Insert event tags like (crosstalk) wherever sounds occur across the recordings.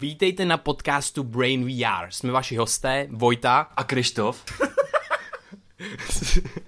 Vítejte na podcastu Brain VR. Jsme vaši hosté, Vojta. A Krištof. (laughs)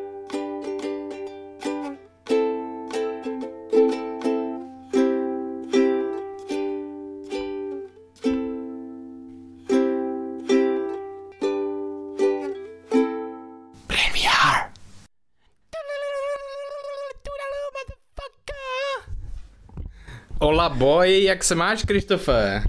Hola boy, jak se máš, Krištofe?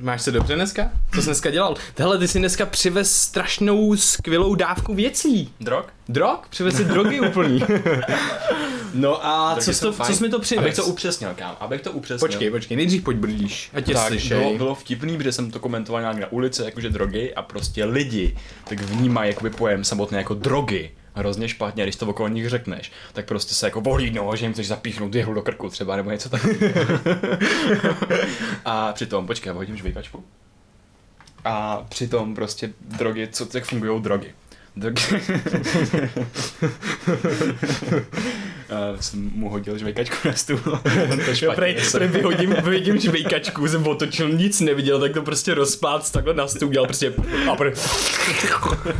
Máš se dobře dneska? Co jsi dneska dělal? Tehle, ty jsi dneska přivez strašnou skvělou dávku věcí. Drog? Drog? Přivez si drogy úplný. (laughs) no a co, to, co jsi mi to přivez? Abych to upřesnil, kam? Abych to upřesnil. Počkej, počkej, nejdřív pojď blíž, ať tě tak, slyšej. No, bylo vtipný, protože jsem to komentoval nějak na ulici, jakože drogy a prostě lidi tak vnímají jakoby pojem samotné jako drogy hrozně špatně, když to okolo nich řekneš, tak prostě se jako volídnou, že jim chceš zapíchnout jehlu do krku třeba, nebo něco takového. (laughs) a přitom, počkej, hodím žvejkačku. A přitom prostě drogy, co, jak fungují drogy. Drogy. (laughs) Já jsem mu hodil žvejkačku na stůl. (laughs) to špatně. Prej, prej vyhodím, vyhodím žvejkačku, jsem otočil, nic neviděl, tak to prostě rozplác takhle na stůl, udělal prostě a pr...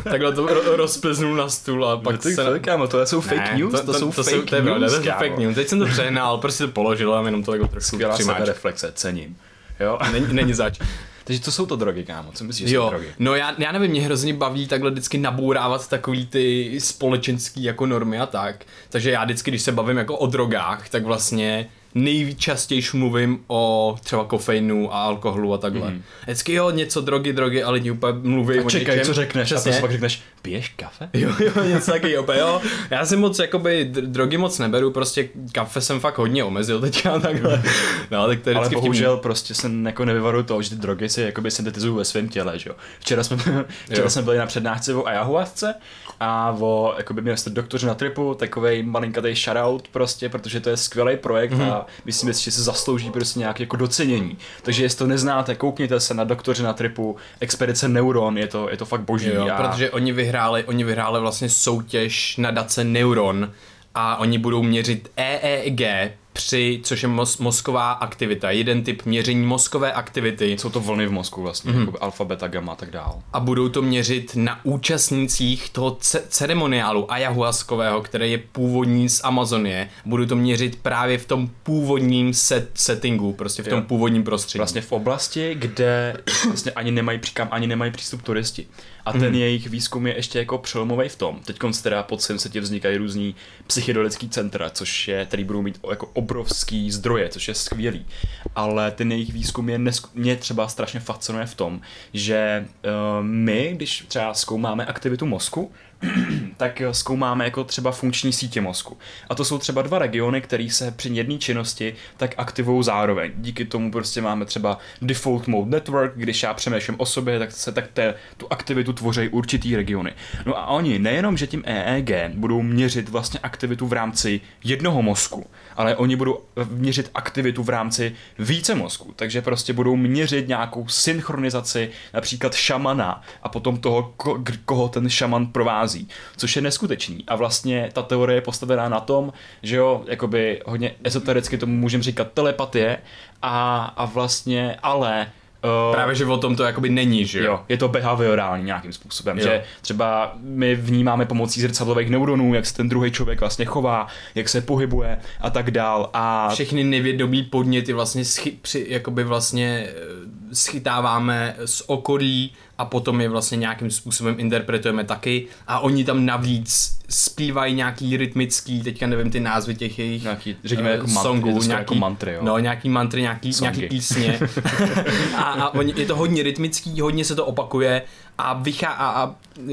takhle to ro, rozplznul na stůl a pak no, se... To, kámo, to jsou fake ne, news, to, to, to, jsou to fake news, to, to fake news. Teď jsem to přehnal, prostě to položil a jenom to jako trošku Skvělá reflexe, cením. Jo? Není, není zač. Takže to jsou to drogy, kámo. Co myslíš, že jo, jsou drogy? No já, já nevím, mě hrozně baví takhle vždycky nabourávat takový ty společenský jako normy a tak. Takže já vždycky, když se bavím jako o drogách, tak vlastně nejčastěji mluvím o třeba kofeinu a alkoholu a takhle. Mm. Vždycky jo, něco drogy, drogy, ale lidi úplně mluví a o čekaj, něčem. co řekneš Přesně. a to pak řekneš, piješ kafe? (laughs) Jo, jo, něco taky, jo, jo. Já si moc, jakoby, drogy moc neberu, prostě kafe jsem fakt hodně omezil teďka (laughs) takhle. No, tak to ale bohužel vtipný. prostě se jako nevyvaruju toho, že ty drogy si jakoby syntetizují ve svém těle, že jo. Včera jsme, (laughs) včera jsme byli na přednášce o ayahuasce a o, jakoby měli jste doktoři na tripu, takovej malinkatý shoutout prostě, protože to je skvělý projekt mm-hmm. a myslím si, že se zaslouží prostě nějaké jako docenění. Takže jestli to neznáte, koukněte se na doktoři na tripu, Expedice Neuron, je to, je to fakt boží. Jo, a... protože oni vyhráli, oni vyhráli vlastně soutěž na dace Neuron a oni budou měřit EEG při, což je mos, mozková aktivita, jeden typ měření mozkové aktivity. Jsou to vlny v mozku vlastně, mm-hmm. jako alfa, beta, gamma a tak dál. A budou to měřit na účastnících toho ce- ceremoniálu ayahuaskového, který je původní z Amazonie. Budou to měřit právě v tom původním set- settingu, prostě v tom jo. původním prostředí. Vlastně v oblasti, kde (coughs) vlastně ani nemají, kam ani nemají přístup turisti. A ten mm. jejich výzkum je ještě jako přelomový v tom. Teď teda pod se tě vznikají různý psychedelický centra, což je, který budou mít jako obrovský zdroje, což je skvělý. Ale ten jejich výzkum je nesk- mě třeba strašně fascinuje v tom, že uh, my, když třeba zkoumáme aktivitu mozku, (clears throat) tak zkoumáme jako třeba funkční sítě mozku. A to jsou třeba dva regiony, které se při jedné činnosti tak aktivují zároveň. Díky tomu prostě máme třeba default mode network, když já přemýšlím o sobě, tak se tak te, tu aktivitu tvoří určitý regiony. No a oni nejenom, že tím EEG budou měřit vlastně aktivitu v rámci jednoho mozku, ale oni budou měřit aktivitu v rámci více mozku. Takže prostě budou měřit nějakou synchronizaci například šamana a potom toho, ko- koho ten šaman provází nachází, což je neskutečný. A vlastně ta teorie je postavená na tom, že jo, jakoby hodně ezotericky tomu můžeme říkat telepatie a, a vlastně, ale Uh, Právě, že o tom to jakoby není, že jo? jo je to behaviorální nějakým způsobem, jo. že třeba my vnímáme pomocí zrcadlových neuronů, jak se ten druhý člověk vlastně chová, jak se pohybuje a tak dál. A všechny nevědomí podněty vlastně schy, při, jakoby vlastně eh, schytáváme z okolí a potom je vlastně nějakým způsobem interpretujeme taky. A oni tam navíc zpívají nějaký rytmický, teďka nevím ty názvy těch jejich nějaký, řekněme, jako songů, mantry, nějaký, jako mantry, jo. No, nějaký mantry, nějaký, nějaký písně. (laughs) A, a oni, je to hodně rytmický, hodně se to opakuje a vychá a, a e,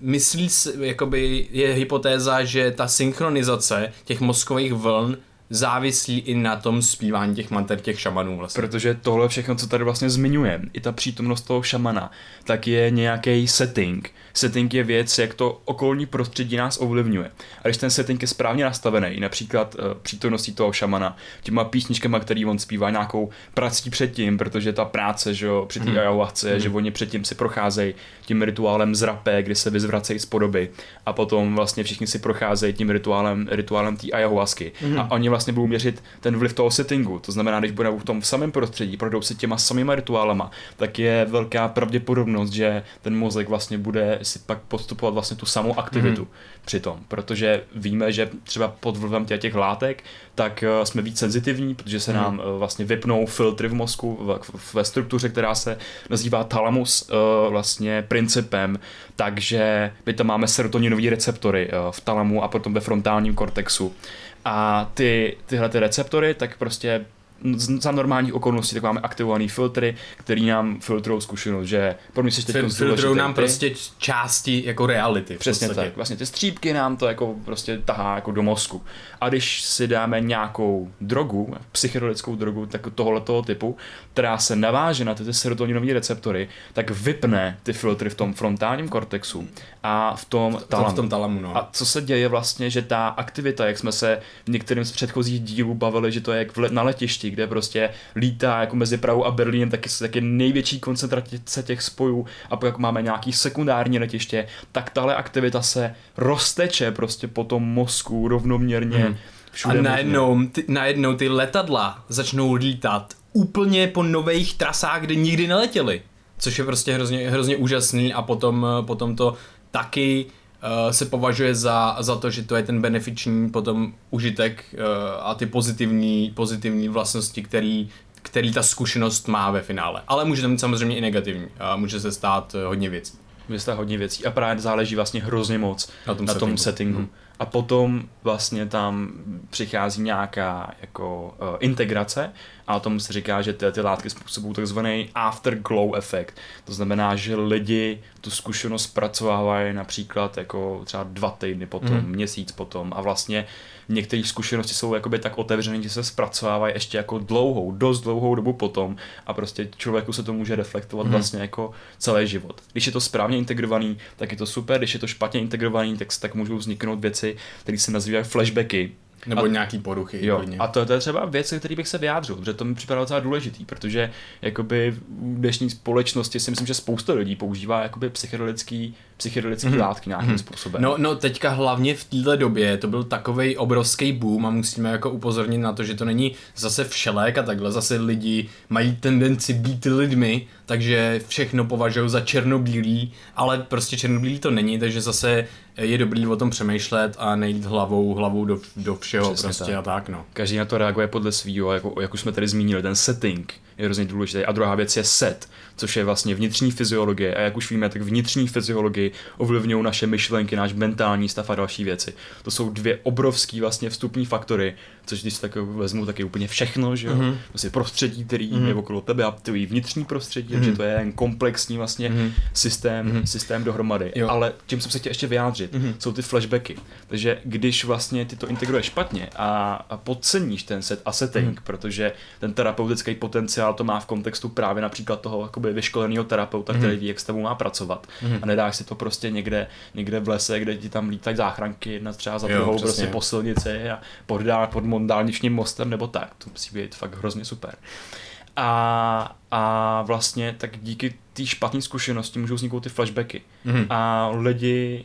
myslí, jakoby je hypotéza, že ta synchronizace těch mozkových vln závislí i na tom zpívání těch manter těch šamanů vlastně. Protože tohle všechno, co tady vlastně zmiňujeme, i ta přítomnost toho šamana, tak je nějaký setting. Setting je věc, jak to okolní prostředí nás ovlivňuje. A když ten setting je správně nastavený, například uh, přítomností toho šamana, těma písničkama, který on zpívá nějakou prací předtím, protože ta práce, že jo, při té mm. ayahuasce, mm. že oni předtím si procházejí tím rituálem zrapé, kdy se vyzvracejí z podoby a potom vlastně všichni si procházejí tím rituálem, rituálem té ayahuasky. Mm. A oni vlastně budou měřit ten vliv toho settingu. To znamená, když budou v tom samém prostředí, projdou si těma samýma rituálama, tak je velká pravděpodobnost, že ten mozek vlastně bude si pak postupovat vlastně tu samou aktivitu mm. při tom. Protože víme, že třeba pod vlivem těch, těch látek, tak eh, jsme víc senzitivní, protože se mm. nám eh, vlastně vypnou filtry v mozku ve struktuře, která se nazývá talamus eh, vlastně principem, takže my tam máme serotoninové receptory v talamu a potom ve frontálním kortexu. A ty, tyhle ty receptory tak prostě za normálních okolností tak máme aktivovaný filtry, který nám filtrují zkušenost, že pro mě si teď Filtrují nám ty, prostě části jako reality. Přesně tak. Vlastně ty střípky nám to jako prostě tahá jako do mozku. A když si dáme nějakou drogu, psychedelickou drogu tak tohoto typu, která se naváže na ty, ty serotoninové receptory, tak vypne ty filtry v tom frontálním kortexu a v tom talamu. V tom talamu no. A co se děje vlastně, že ta aktivita, jak jsme se v některém z předchozích dílů bavili, že to je jak na letišti, kde prostě lítá jako mezi Prahou a Berlínem, tak je, tak je největší koncentrace těch spojů a pak máme nějaký sekundární letiště, tak tahle aktivita se rozteče prostě po tom mozku rovnoměrně. Hmm. Všude a najednou ty, najednou ty letadla začnou lítat úplně po nových trasách, kde nikdy neletěli. Což je prostě hrozně, hrozně úžasný a potom, potom to taky se považuje za, za to, že to je ten benefiční potom užitek uh, a ty pozitivní, pozitivní vlastnosti, který, který ta zkušenost má ve finále. Ale může to mít samozřejmě i negativní. Může se stát uh, hodně věcí. Může se stát hodně věcí a právě záleží vlastně hrozně moc na tom na settingu. Tom settingu. Hmm. A potom vlastně tam přichází nějaká jako uh, integrace a o tom se říká, že ty, ty látky způsobují takzvaný afterglow efekt. To znamená, že lidi tu zkušenost zpracovávají například jako třeba dva týdny potom, mm. měsíc potom a vlastně některé zkušenosti jsou jakoby tak otevřené, že se zpracovávají ještě jako dlouhou, dost dlouhou dobu potom a prostě člověku se to může reflektovat mm. vlastně jako celý život. Když je to správně integrovaný, tak je to super, když je to špatně integrovaný, tak, tak můžou vzniknout věci, které se nazývají flashbacky, nebo a, nějaký poruchy. Jo, a to, to, je třeba věc, který bych se vyjádřil, protože to mi připadá docela důležitý, protože jakoby v dnešní společnosti si myslím, že spousta lidí používá jakoby psychedelický, psychedelický mm-hmm. látky nějakým mm-hmm. způsobem. No, no teďka hlavně v této době to byl takový obrovský boom a musíme jako upozornit na to, že to není zase všelék a takhle, zase lidi mají tendenci být lidmi, takže všechno považují za černobílý, ale prostě černobílý to není, takže zase je dobrý o tom přemýšlet a nejít hlavou, hlavou do, do všeho Přesně prostě tak. a tak no. Každý na to reaguje podle svého, jako, jak už jsme tady zmínili, ten setting je hrozně důležitý. A druhá věc je set, což je vlastně vnitřní fyziologie. A jak už víme, tak vnitřní ovlivňují naše myšlenky, náš mentální stav a další věci. To jsou dvě obrovský vlastně vstupní faktory, což když tak vezmu, tak je úplně všechno, že jo. Mm-hmm. Vlastně prostředí, který mm-hmm. je okolo tebe a tvůj vnitřní prostředí, mm-hmm. takže to je jen komplexní vlastně mm-hmm. systém, mm-hmm. systém dohromady. Jo. Ale tím jsem se chtěl ještě vyjádřit, mm-hmm. jsou ty flashbacky. Takže když vlastně ty to integruješ špatně a, a podceníš ten set a setting, mm-hmm. protože ten terapeutický potenciál to má v kontextu právě například toho jakoby vyškoleného terapeuta, mm-hmm. který ví, jak s tebou má pracovat. Mm-hmm. A nedáš si to prostě někde, někde v lese, kde ti tam lítají záchranky jedna třeba za druhou, prostě po silnici a pod, pod dálničním mostem nebo tak. To musí být fakt hrozně super. A, a vlastně tak díky té špatné zkušenosti můžou vzniknout ty flashbacky. Mm-hmm. A lidi,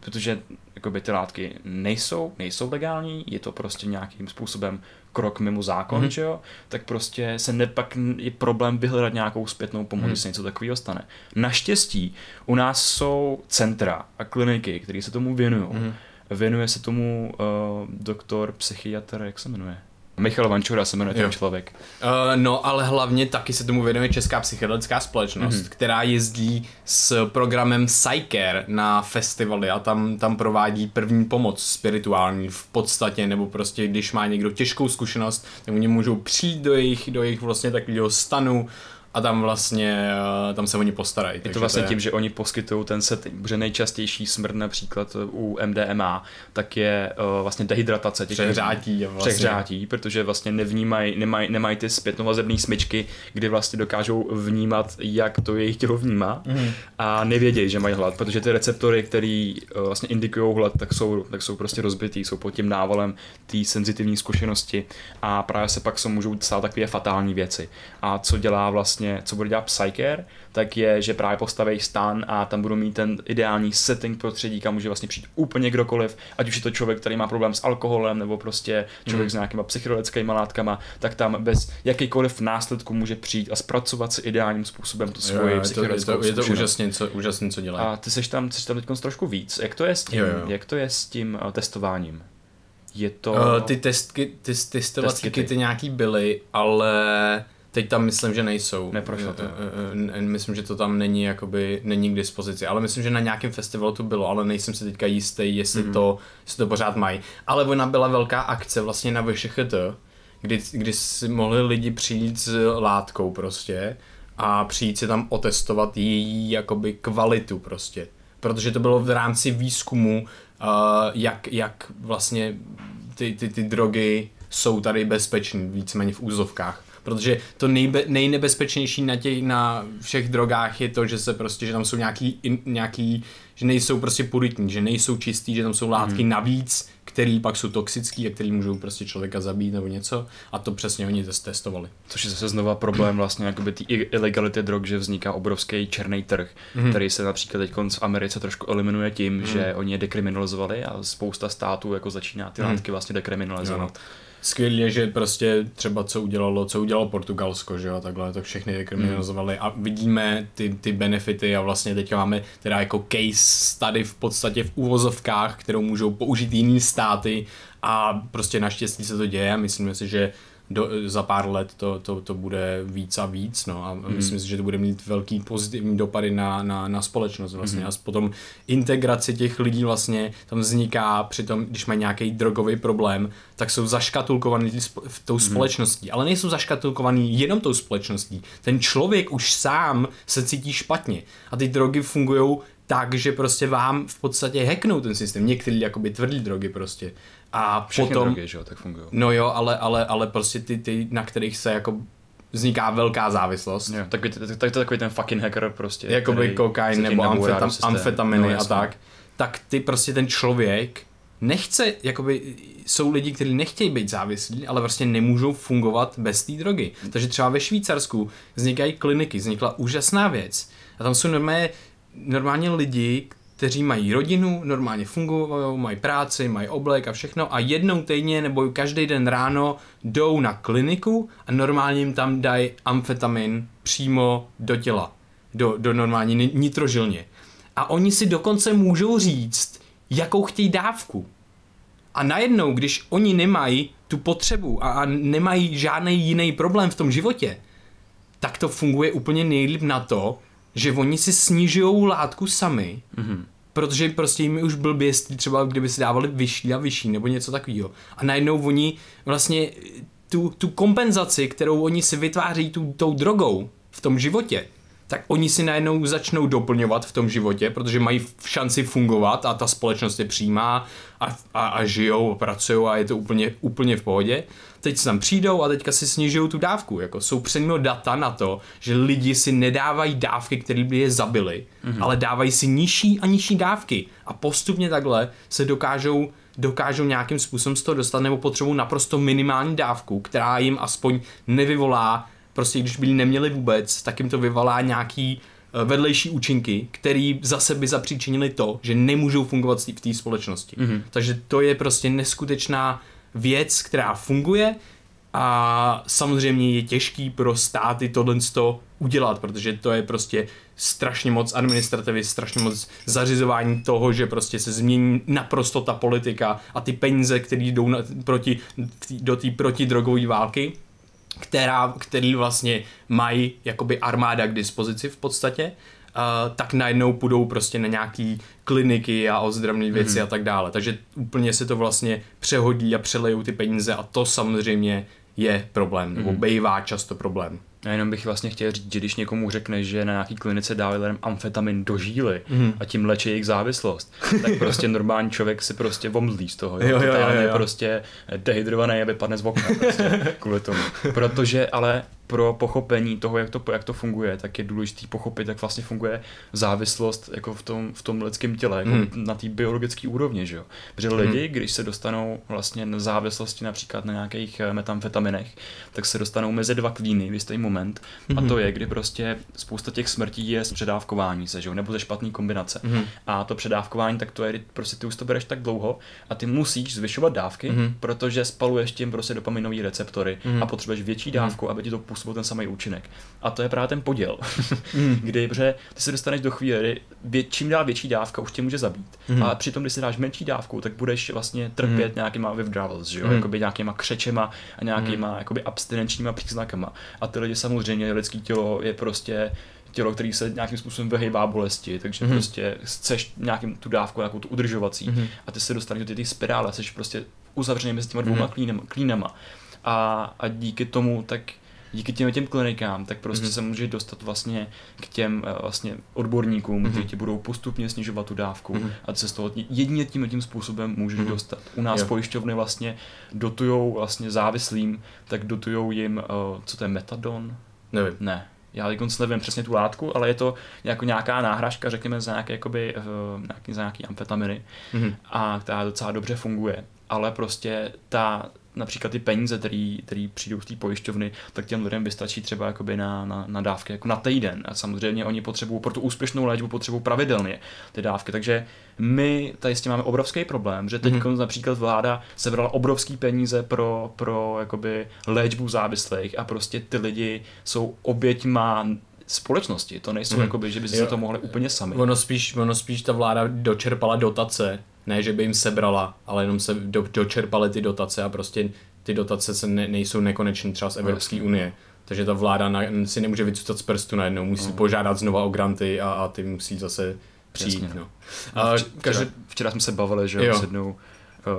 protože jakoby ty látky nejsou, nejsou legální, je to prostě nějakým způsobem krok mimo zákon, mm-hmm. že jo, tak prostě se nepak je problém vyhledat nějakou zpětnou pomoc, mm-hmm. když se něco takového stane. Naštěstí u nás jsou centra a kliniky, které se tomu věnují. Mm-hmm. Věnuje se tomu uh, doktor, psychiatr, jak se jmenuje? Michal Vančura se jmenuje ten člověk. Uh, no, ale hlavně taky se tomu věnuje Česká psychedelická společnost, mm-hmm. která jezdí s programem Psycare na festivaly a tam, tam provádí první pomoc spirituální v podstatě, nebo prostě když má někdo těžkou zkušenost, tak oni můžou přijít do jejich, do jejich vlastně takového stanu a tam vlastně, eh, tam se oni postarají. Je to vlastně to je... tím, že oni poskytují ten setting, protože nejčastější smrt například u MDMA, tak je uh, vlastně dehydratace. Těch přehřátí. Vlastně. Přehřátí, protože vlastně nevnímají, nemají, nemají ty zpětnovazebné smyčky, kdy vlastně dokážou vnímat, jak to jejich tělo vnímá mm. a nevědějí, že mají hlad, protože ty receptory, které uh, vlastně indikují hlad, tak jsou, tak jsou prostě rozbitý, jsou pod tím návalem té senzitivní zkušenosti a právě se pak se můžou stát takové fatální věci. A co dělá vlastně, co bude dělat Psycare, tak je, že právě postaví stan a tam budou mít ten ideální setting prostředí, kam může vlastně přijít úplně kdokoliv, ať už je to člověk, který má problém s alkoholem, nebo prostě člověk mm. s nějakýma psychedelickými látkama, tak tam bez jakýkoliv následku může přijít a zpracovat si ideálním způsobem tu svoji psychedelickou je to, je to, je to úžasně, co, úžasně, co dělá. A ty seš tam, jsi tam teď trošku víc. Jak to je s tím, jo, jo. Jak to je s tím uh, testováním? Je to... Uh, ty testky, ty testovací kity nějaký byly, ale Teď tam myslím, že nejsou. Neprošlo to. Eh, eh, myslím, že to tam není, jakoby, není k dispozici. Ale myslím, že na nějakém festivalu to bylo, ale nejsem si teďka jistý, jestli, mm. to, jestli to pořád mají. Ale ona byla velká akce vlastně na VŠHT, kdy, kdy si mohli lidi přijít s látkou prostě a přijít si tam otestovat její jakoby kvalitu prostě. Protože to bylo v rámci výzkumu, uh, jak, jak vlastně ty, ty, ty drogy jsou tady bezpečný, víceméně v úzovkách protože to nejbe, nejnebezpečnější na těch, na všech drogách je to, že se prostě, že tam jsou nějaký, in, nějaký že nejsou prostě puritní, že nejsou čistý, že tam jsou látky hmm. navíc, který pak jsou toxický a který můžou prostě člověka zabít nebo něco a to přesně oni testovali. Což je zase znova problém vlastně jakoby ty ilegality drog, že vzniká obrovský černý trh, hmm. který se například teď v Americe trošku eliminuje tím, hmm. že oni je dekriminalizovali a spousta států jako začíná ty hmm. látky vlastně dekriminalizovat. Jo skvělě, že prostě třeba co udělalo, co udělalo Portugalsko, že jo, takhle to všechny dekriminalizovali hmm. a vidíme ty, ty benefity a vlastně teďka máme teda jako case tady v podstatě v úvozovkách, kterou můžou použít jiný státy a prostě naštěstí se to děje a myslíme si, že do, za pár let to, to, to bude víc a víc, no a mm. myslím si, že to bude mít velký pozitivní dopady na, na, na společnost vlastně mm. a potom integrace těch lidí vlastně tam vzniká při tom, když mají nějaký drogový problém, tak jsou zaškatulkovaný v tou mm. společností, ale nejsou zaškatulkovaný jenom tou společností. Ten člověk už sám se cítí špatně a ty drogy fungují tak, že prostě vám v podstatě hacknou ten systém. Některý jakoby tvrdý drogy prostě. A Všechny potom... drogy, že jo, tak fungují. No jo, ale, ale, ale prostě ty, ty, na kterých se jako vzniká velká závislost. Jo, tak, tak, tak, to je takový ten fucking hacker prostě. Jakoby kokain nebo amfetam, amfetaminy no, a tak. Tak ty prostě ten člověk nechce, jakoby jsou lidi, kteří nechtějí být závislí, ale prostě nemůžou fungovat bez té drogy. Takže třeba ve Švýcarsku vznikají kliniky, vznikla úžasná věc. A tam jsou normálně, normálně lidi, kteří mají rodinu, normálně fungují, mají práci, mají oblek a všechno a jednou týdně nebo každý den ráno jdou na kliniku a normálně jim tam dají amfetamin přímo do těla, do, do normální nitrožilně. A oni si dokonce můžou říct, jakou chtějí dávku. A najednou, když oni nemají tu potřebu a, a nemají žádný jiný problém v tom životě, tak to funguje úplně nejlíp na to, že oni si snižují látku sami, mm-hmm. protože prostě jim už byl běstí třeba kdyby si dávali vyšší a vyšší nebo něco takového. A najednou oni vlastně tu, tu kompenzaci, kterou oni si vytváří tu, tou drogou v tom životě, tak oni si najednou začnou doplňovat v tom životě, protože mají šanci fungovat a ta společnost je přijímá a, a, a žijou, pracují a je to úplně, úplně v pohodě. Teď se tam přijdou a teďka si snižují tu dávku. Jako jsou předmět data na to, že lidi si nedávají dávky, které by je zabily, mm-hmm. ale dávají si nižší a nižší dávky. A postupně takhle se dokážou dokážou nějakým způsobem z toho dostat nebo potřebují naprosto minimální dávku, která jim aspoň nevyvolá prostě když by neměli vůbec, tak jim to vyvolá nějaký eh, vedlejší účinky, který zase by zapříčinili to, že nemůžou fungovat v té společnosti. Mm-hmm. Takže to je prostě neskutečná věc, která funguje a samozřejmě je těžký pro státy tohle udělat, protože to je prostě strašně moc administrativy, strašně moc zařizování toho, že prostě se změní naprosto ta politika a ty peníze, které jdou na, proti, do té protidrogové války, která, který vlastně mají jakoby armáda k dispozici v podstatě, uh, tak najednou půjdou prostě na nějaký kliniky a ozdravné věci mm-hmm. a tak dále. Takže úplně se to vlastně přehodí a přelejou ty peníze a to samozřejmě je problém, nebo mm-hmm. bývá často problém. Já jenom bych vlastně chtěl říct, že když někomu řekne, že na nějaký klinice dá lidem amfetamin do žíly Mhm. a tím léčí jejich závislost, tak (laughs) prostě normální člověk si prostě omdlí z toho. Jo, jo, jo, Totálně jo. prostě dehydrovaný a vypadne z okna prostě, (laughs) kvůli tomu. Protože ale pro pochopení toho, jak to, jak to funguje, tak je důležité pochopit, jak vlastně funguje závislost jako v tom, v tom lidském těle, jako Mhm. na té biologické úrovni, že jo. Protože lidi, když se dostanou vlastně na závislosti například na nějakých eh, metamfetaminech, tak se dostanou mezi dva klíny v jistý moment. A to je, kdy prostě spousta těch smrtí je z předávkování se, že jo, nebo ze špatný kombinace. Mhm. A to předávkování, tak to je, prostě ty už to bereš tak dlouho a ty musíš zvyšovat dávky, Mhm. protože spaluješ tím prostě dopaminové receptory Mhm. a potřebuješ větší dávku, aby ti to působilo ten samý účinek. A to je právě ten poděl, Mhm. (laughs) kdy, protože ty se dostaneš do chvíle, kdy vě, čím dál větší dávka už tě může zabít. Mhm. A přitom, když si dáš menší dávku, tak budeš vlastně trpět Mhm. nějakýma withdrawals, že jo? Mhm. Jakoby nějakýma křečema a nějakýma jakoby abstinenčníma příznakama. A ty lidi samozřejmě, lidské tělo je prostě tělo, který se nějakým způsobem vyhýbá bolesti, takže Mhm. prostě chceš nějakým tu dávku, nějakou tu udržovací Mhm. a ty se dostaneš do té- spirále, jsi prostě uzavřený mezi těma dvouma Mhm. klínama, klínama. A, a díky tomu, tak díky těm těm klinikám, tak prostě Mhm. se můžeš dostat vlastně k těm eh, vlastně odborníkům, Mhm. kteří ti budou postupně snižovat tu dávku Mhm. a ty se z toho jedině tím tím způsobem můžeš Mhm. dostat. U nás Jo. pojišťovny vlastně dotujou vlastně závislým, tak dotujou jim, eh, co to je metadon? Nevím. Ne. Já teď nevím přesně tu látku, ale je to jako nějaká náhražka, řekněme, za nějaké, jakoby, eh, nějaký, za nějaký amfetaminy Mhm. a která docela dobře funguje. Ale prostě ta, například ty peníze, který přijdou z té pojišťovny, tak těm lidem vystačí třeba jakoby na, na, na dávky jako na týden. A samozřejmě oni potřebují pro tu úspěšnou léčbu potřebují pravidelně ty dávky. Takže my tady s tím máme obrovský problém, že teď Mhm. například vláda sebrala obrovský peníze pro, pro jakoby léčbu závislých a prostě ty lidi jsou oběťma společnosti. To nejsou Mhm. jakoby, že by si Jo. to mohli úplně sami. Ono spíš, ono spíš ta vláda dočerpala dotace, ne že by jim sebrala, ale jenom se do, dočerpaly ty dotace a prostě ty dotace se ne, nejsou nekonečné třeba z Evropské jasně. unie. Takže ta vláda na, si nemůže vycucat z prstu najednou, musí No. požádat znova o granty a, a ty musí zase přijít. Jasně. No. No, A vč- každý, včera, včera jsme se bavili, že Jo. jo, s jednou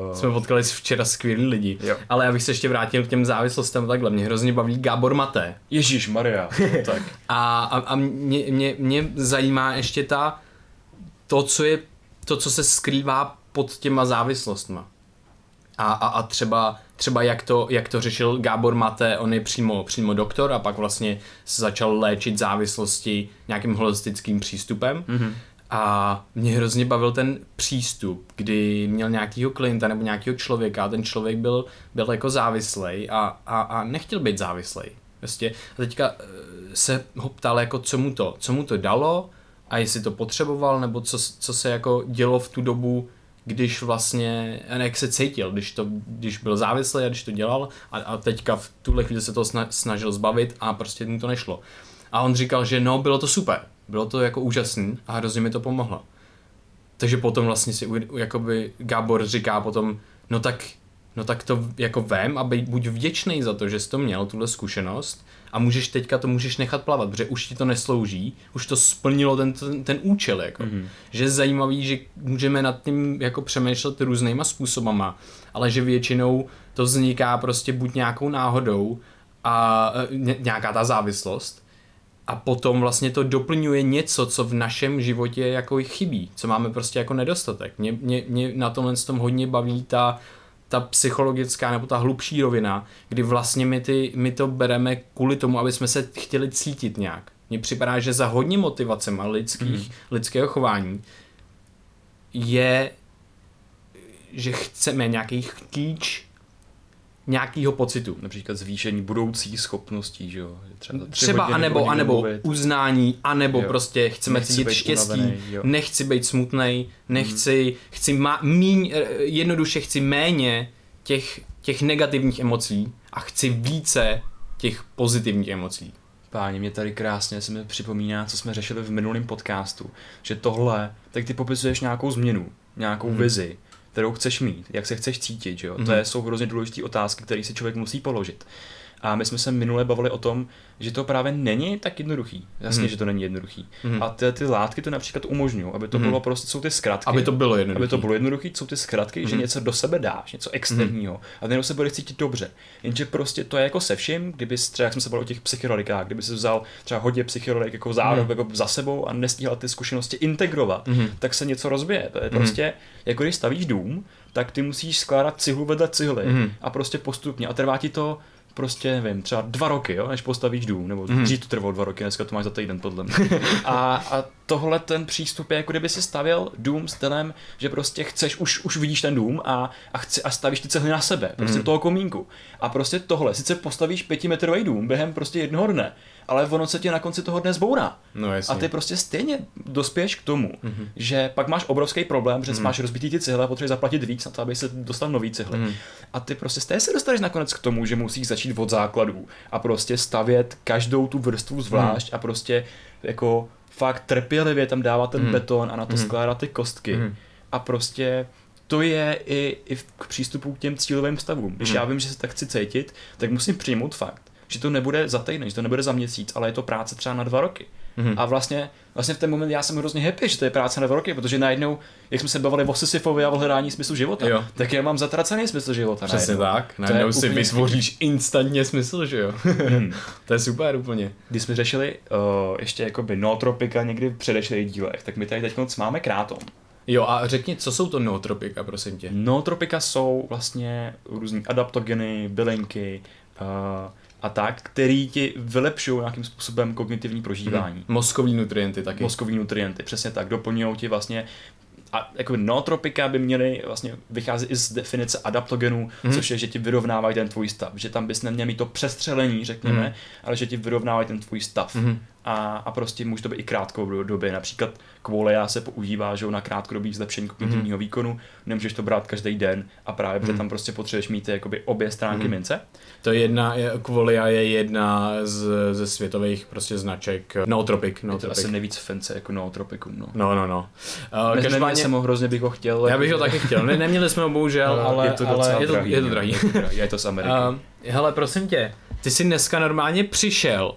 uh, jsme potkali včera skvělý lidi. Jo. Ale abych se ještě vrátil k těm závislostem takhle, mě hrozně baví Gábor Maté. Ježíš Maria, (laughs) tak. A, a, a mě, mě, mě zajímá ještě ta, to, co je, to, co se skrývá pod těma závislostma. A, a, a třeba, třeba jak, to, jak to řešil Gábor Mate, on je přímo, přímo doktor a pak vlastně se začal léčit závislosti nějakým holistickým přístupem. Mhm. A mě hrozně bavil ten přístup, kdy měl nějakýho klienta nebo nějakého člověka a ten člověk byl, byl jako závislej a, a, a nechtěl být závislej. Prostě a teďka eh, se ho ptal jako co mu to, co mu to dalo a jestli to potřeboval nebo co, co se jako dělo v tu dobu, když vlastně, a jak se cítil, když, to, když byl závislý a když to dělal a, a teďka v tuhle chvíli se to sna- snažil zbavit a prostě mu to nešlo. A on říkal, že no, bylo to super, bylo to jako úžasný a hrozně mi to pomohlo. Takže potom vlastně si jakoby Gábor říká potom, no tak, no tak to jako vem a buď vděčný za to, že jsi to měl, tuhle zkušenost a můžeš teďka to můžeš nechat plavat, protože už ti to neslouží, už to splnilo ten, ten, ten účel, jako. Mm-hmm. Že je zajímavý, že můžeme nad tím jako přemýšlet různýma způsobama, ale že většinou to vzniká prostě buď nějakou náhodou a e, ně- nějaká ta závislost, a potom vlastně to doplňuje něco, co v našem životě jako chybí, co máme prostě jako nedostatek. Mě, mě, mě na tomhle tom hodně baví ta, ta psychologická nebo ta hlubší rovina, kdy vlastně my, ty, my to bereme kvůli tomu, aby jsme se chtěli cítit nějak. Mně připadá, že za hodně motivacema lidských, mm. lidského chování je, že chceme nějaký chtíč nějakýho pocitu. Například zvýšení budoucích schopností, že jo. Třeba, Třeba anebo, anebo mluvit. uznání, anebo Jo. prostě chceme Nechci cítit štěstí, unavený, jo. Mhm. nechci být smutnej, nechci, chci má, míň, eh, jednoduše chci méně těch, těch negativních emocí a chci více těch pozitivních emocí. Páni, mě tady krásně se mi připomíná, co jsme řešili v minulém podcastu, že tohle, tak ty popisuješ nějakou změnu, nějakou Mhm. hmm. vizi, kterou chceš mít, jak se chceš cítit, že jo? Mhm. To je, jsou hrozně důležité otázky, které si člověk musí položit. A my jsme se minule bavili o tom, že to právě není tak jednoduchý. Jasně, Mhm. že to není jednoduchý. Mhm. A ty, ty látky to například umožňují, aby to Mhm. bylo prostě, jsou ty zkratky. Aby to bylo jednoduché. Aby to bylo jednoduché, jsou ty zkratky, že Mhm. něco do sebe dáš, něco externího a najednou se bude cítit dobře. Jenže prostě to je jako se vším, kdyby třeba, jak jsme se bavili o těch psychedelikách, kdyby si vzal třeba hodně psychedelik jako zároveň Mhm. jako za sebou a nestíhal ty zkušenosti integrovat, Mhm. tak se něco rozbije. To je prostě, jako když stavíš dům, tak ty musíš skládat cihlu vedle cihly Mhm. a prostě postupně. A trvá ti to prostě, nevím, třeba dva roky, jo, než postavíš dům, nebo Mhm. dřív to trvalo dva roky, dneska to máš za týden podle mě. (laughs) a, a tohle ten přístup je, jako kdyby si stavěl dům stylem, že prostě chceš, už, už vidíš ten dům a, a, chci, a stavíš ty cihly na sebe, prostě do toho komínku. A prostě tohle, sice postavíš pětimetrový dům během prostě jednoho dne, ale ono se tě na konci toho dne zbourá. No jasně. A ty prostě stejně dospěješ k tomu, Mhm. mm-hmm. že pak máš obrovský problém, že máš rozbitý ty cihle a potřebuješ zaplatit víc na to, aby se dostal nový cihly. Mm. A ty prostě stejně se dostaneš nakonec k tomu, že musíš začít od základů a prostě stavět každou tu vrstvu zvlášť mm. a prostě jako fakt trpělivě tam dávat ten mm. beton a na to mm. skládat ty kostky. Mm. A prostě to je i, i v- k přístupu k těm cílovým stavům. Když Mhm. já vím, že se tak chci cítit, tak musím přijmout fakt, že to nebude za týden, že to nebude za měsíc, ale je to práce třeba na dva roky. Mhm. A vlastně, vlastně v ten moment já jsem hrozně happy, že to je práce na dva roky, protože najednou, jak jsme se bavili o Sisyfovi a o hledání smyslu života, Jo. tak já mám zatracený smysl života. Přesně najednou. tak. To Najednou si úplně vytvoříš instantně smysl, že jo? Hmm. (laughs) to je super úplně. Když jsme řešili uh, ještě jakoby nootropika někdy v předešlých dílech, tak my tady teď máme krátom. Jo a řekni, co jsou to nootropika, prosím tě? Nootropika jsou vlastně různý adaptogeny, bylinky uh, a tak, který ti vylepšují nějakým způsobem kognitivní prožívání. Mhm. Mozkový nutrienty taky. mozkový nutrienty, přesně tak, doplňují ti vlastně a jako nootropika by měly vlastně vycházet i z definice adaptogenů, Mhm. mm. což je, že ti vyrovnávají ten tvůj stav, že tam bys neměl mít to přestřelení, řekněme, Mhm. mm. ale že ti vyrovnávají ten tvůj stav. Mhm. A, a prostě může to být i krátkou době, například kvolea se používá že na krátkodobý zlepšení kognitivního Mhm. výkonu, nemůžeš to brát každý den a právě protože tam prostě potřebuješ mít jakoby obě stránky Mhm. mince. To je jedna, je- Qualia je jedna z, ze světových prostě značek Nootropik. Je to asi nejvíc fence jako nootropikum. No. No, no, no. Uh, Ne, každopádně, jsem ho hrozně bych ho chtěl. já bych ho taky chtěl. Ne, neměli jsme ho bohužel, No, ale je to ale je to, drahý, je to drahý. Je to, drahý, je to z Ameriky. Uh, hele, prosím tě, ty jsi dneska normálně přišel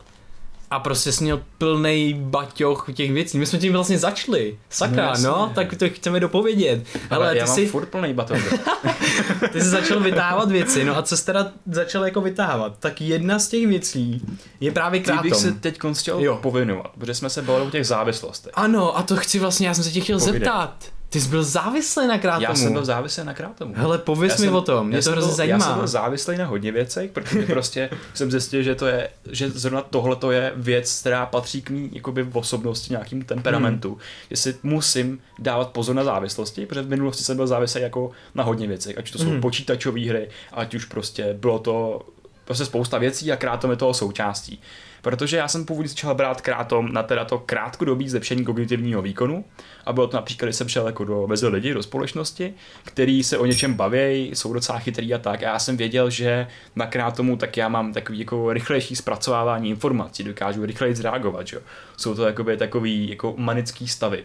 a prostě jsi měl plný baťoch těch věcí. My jsme tím vlastně začali. Sakra, No, jasně. no, tak to chceme dopovědět. Hele, Ale ty já mám jsi, furt plný baton. (laughs) (laughs) ty jsi začal vytáhávat věci, no a co jsi teda začal jako vytáhávat? Tak jedna z těch věcí je právě Ty bych krátom. se teď chtěl Jo. povinovat, protože jsme se bavili o těch závislostech. Ano, a to chci vlastně, já jsem se tě chtěl Povídej. zeptat. Ty jsi byl závislý na krátomu. Já jsem byl závislý na krátomu. Hele, pověz Já mi jsem- o tom, mě to hrozně zajímá. Já jsem byl závislý na hodně věcech, protože prostě (laughs) jsem zjistil, že to je, že zrovna tohle to je věc, která patří k mý jakoby osobnosti, nějakým temperamentu. Hmm. Že si musím dávat pozor na závislosti, protože v minulosti jsem byl závislý jako na hodně věcech, ať to jsou hmm. počítačové hry, ať už prostě bylo to prostě spousta věcí a krátom je toho součástí. Protože já jsem původně začal brát krátom na teda to krátkodobý zlepšení kognitivního výkonu a bylo to například, když jsem šel jako do, mezi lidi, do společnosti, který se o něčem baví, jsou docela chytrý a tak. A já jsem věděl, že na krátomu tak já mám takový jako rychlejší zpracovávání informací, dokážu rychleji zreagovat, že? jo. Jsou to jakoby takový jako manický stavy.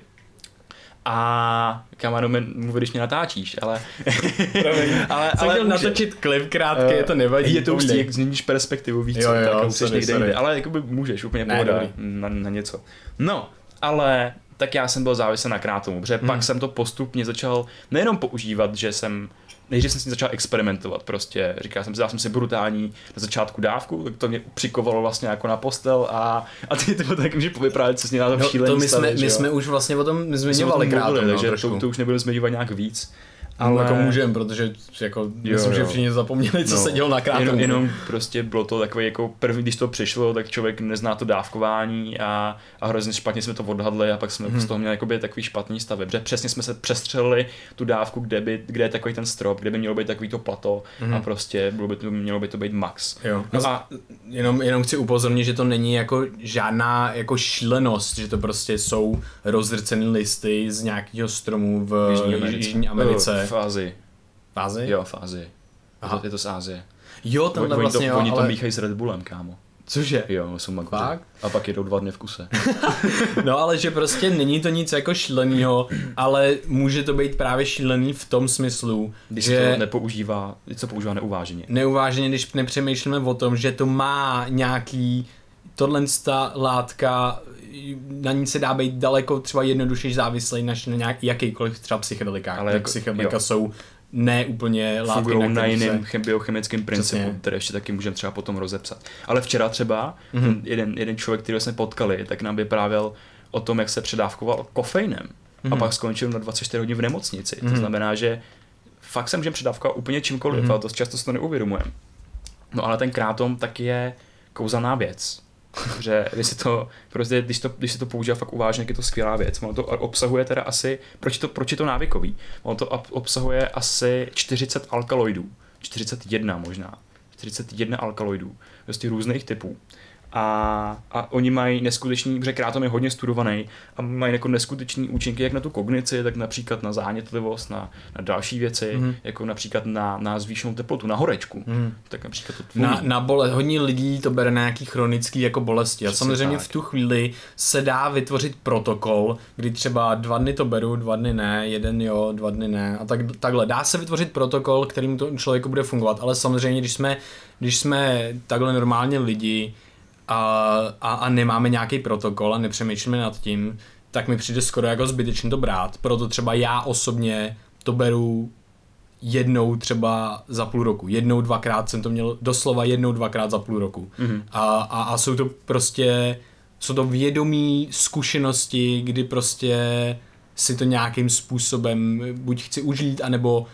A kamaru mluví, když mě natáčíš, ale... (laughs) ale, Jsem chtěl natočit klip krátký, je to nevadí. je to už jak změníš perspektivu víc, Jo, jo, tak už jsi někde jinde. Ale jakoby můžeš, úplně Ne, pohoda na, na, něco. No, ale tak já jsem byl závislý na krátomu, protože Hmm. pak jsem to postupně začal nejenom používat, že jsem Nejdřív jsem si začal experimentovat, prostě říkal jsem si, dal jsem si brutální na začátku dávku, tak to mě přikovalo vlastně jako na postel a, a ty to tak může povyprávět, co jsi měl na to No, to my jsme, stavy, že my jo. jsme už vlastně o tom jsme zmiňovali tom krátom, no, takže to, to, už nebudu zmiňovat nějak víc. Ale Ale jako můžem, protože jako, jo, myslím, jo. že všichni zapomněli, co No, se dělo na krátomu. Jenom, jenom prostě bylo to takový jako první, když to přišlo, tak člověk nezná to dávkování a, a hrozně špatně jsme to odhadli a pak jsme Mhm. z toho měli jakoby takový špatný stavy. Protože přesně jsme se přestřelili tu dávku, kde, by, kde je takový ten strop, kde by mělo být takový to plato Mhm. a prostě bylo by to, mělo by to být max. Jo. No a Jenom, jenom chci upozornit, že to není jako žádná jako šílenost, že to prostě jsou rozrcené listy z nějakého stromu v Jižní Jižní Americe. Jižní Americe. V Ázii. Fázi? Jo, v Ázii. Je Aha. to, je to z Ázie. Jo, tamhle oni, vlastně to, jo, oni to ale... míchají s Red Bullem, kámo. Cože? Jo, jsou magoři. Fakt? A pak jedou dva dny v kuse. (laughs) No ale že prostě není to nic jako šílenýho, ale může to být právě šílený v tom smyslu, Když že to nepoužívá, co používá neuváženě. neuváženě, když nepřemýšlíme o tom, že to má nějaký tohle ta látka, na ní se dá být daleko třeba jednodušeji závislý než na nějaký jakýkoliv třeba psychedelikách. Ale jako- psychedelika jo. jsou ne úplně látky, Fungují na kterých jiném se... chem- biochemickém principu, Přesně. které ještě taky můžeme třeba potom rozepsat. Ale včera třeba Mhm. ten jeden, jeden člověk, který jsme potkali, tak nám vyprávěl o tom, jak se předávkoval kofeinem a Mhm. pak skončil na 24 hodin v nemocnici. To Mhm. znamená, že fakt se můžeme předávkovat úplně čímkoliv, Mhm. ale to často si to neuvědomujeme. No ale ten krátom tak je kouzelná věc. Že když si to, prostě, když, to, když si to používá fakt uvážně, je to skvělá věc. Ono to obsahuje teda asi, proč, to, proč je to návykový? Ono to ob- obsahuje asi 40 alkaloidů, 41 možná, 41 alkaloidů, prostě různých typů. A, a oni mají neskutečný, protože krátom je hodně studovaný a mají jako neskutečný účinky jak na tu kognici, tak například na zánětlivost, na, na další věci, mm. jako například na, na zvýšenou teplotu, na horečku. Mhm. Tak například to tvůj. Na, na bole, hodně lidí to bere na nějaký chronický jako bolesti a Přesně samozřejmě tak. v tu chvíli se dá vytvořit protokol, kdy třeba dva dny to beru, dva dny ne, jeden jo, dva dny ne a tak, takhle. Dá se vytvořit protokol, kterým to člověku bude fungovat, ale samozřejmě, když jsme, když jsme takhle normálně lidi a, a, a nemáme nějaký protokol a nepřemýšlíme nad tím, tak mi přijde skoro jako zbytečně to brát. Proto třeba já osobně to beru jednou třeba za půl roku. Jednou, dvakrát jsem to měl doslova jednou, dvakrát za půl roku. Mhm. A, a, a jsou to prostě, jsou to vědomí zkušenosti, kdy prostě si to nějakým způsobem buď chci užít, anebo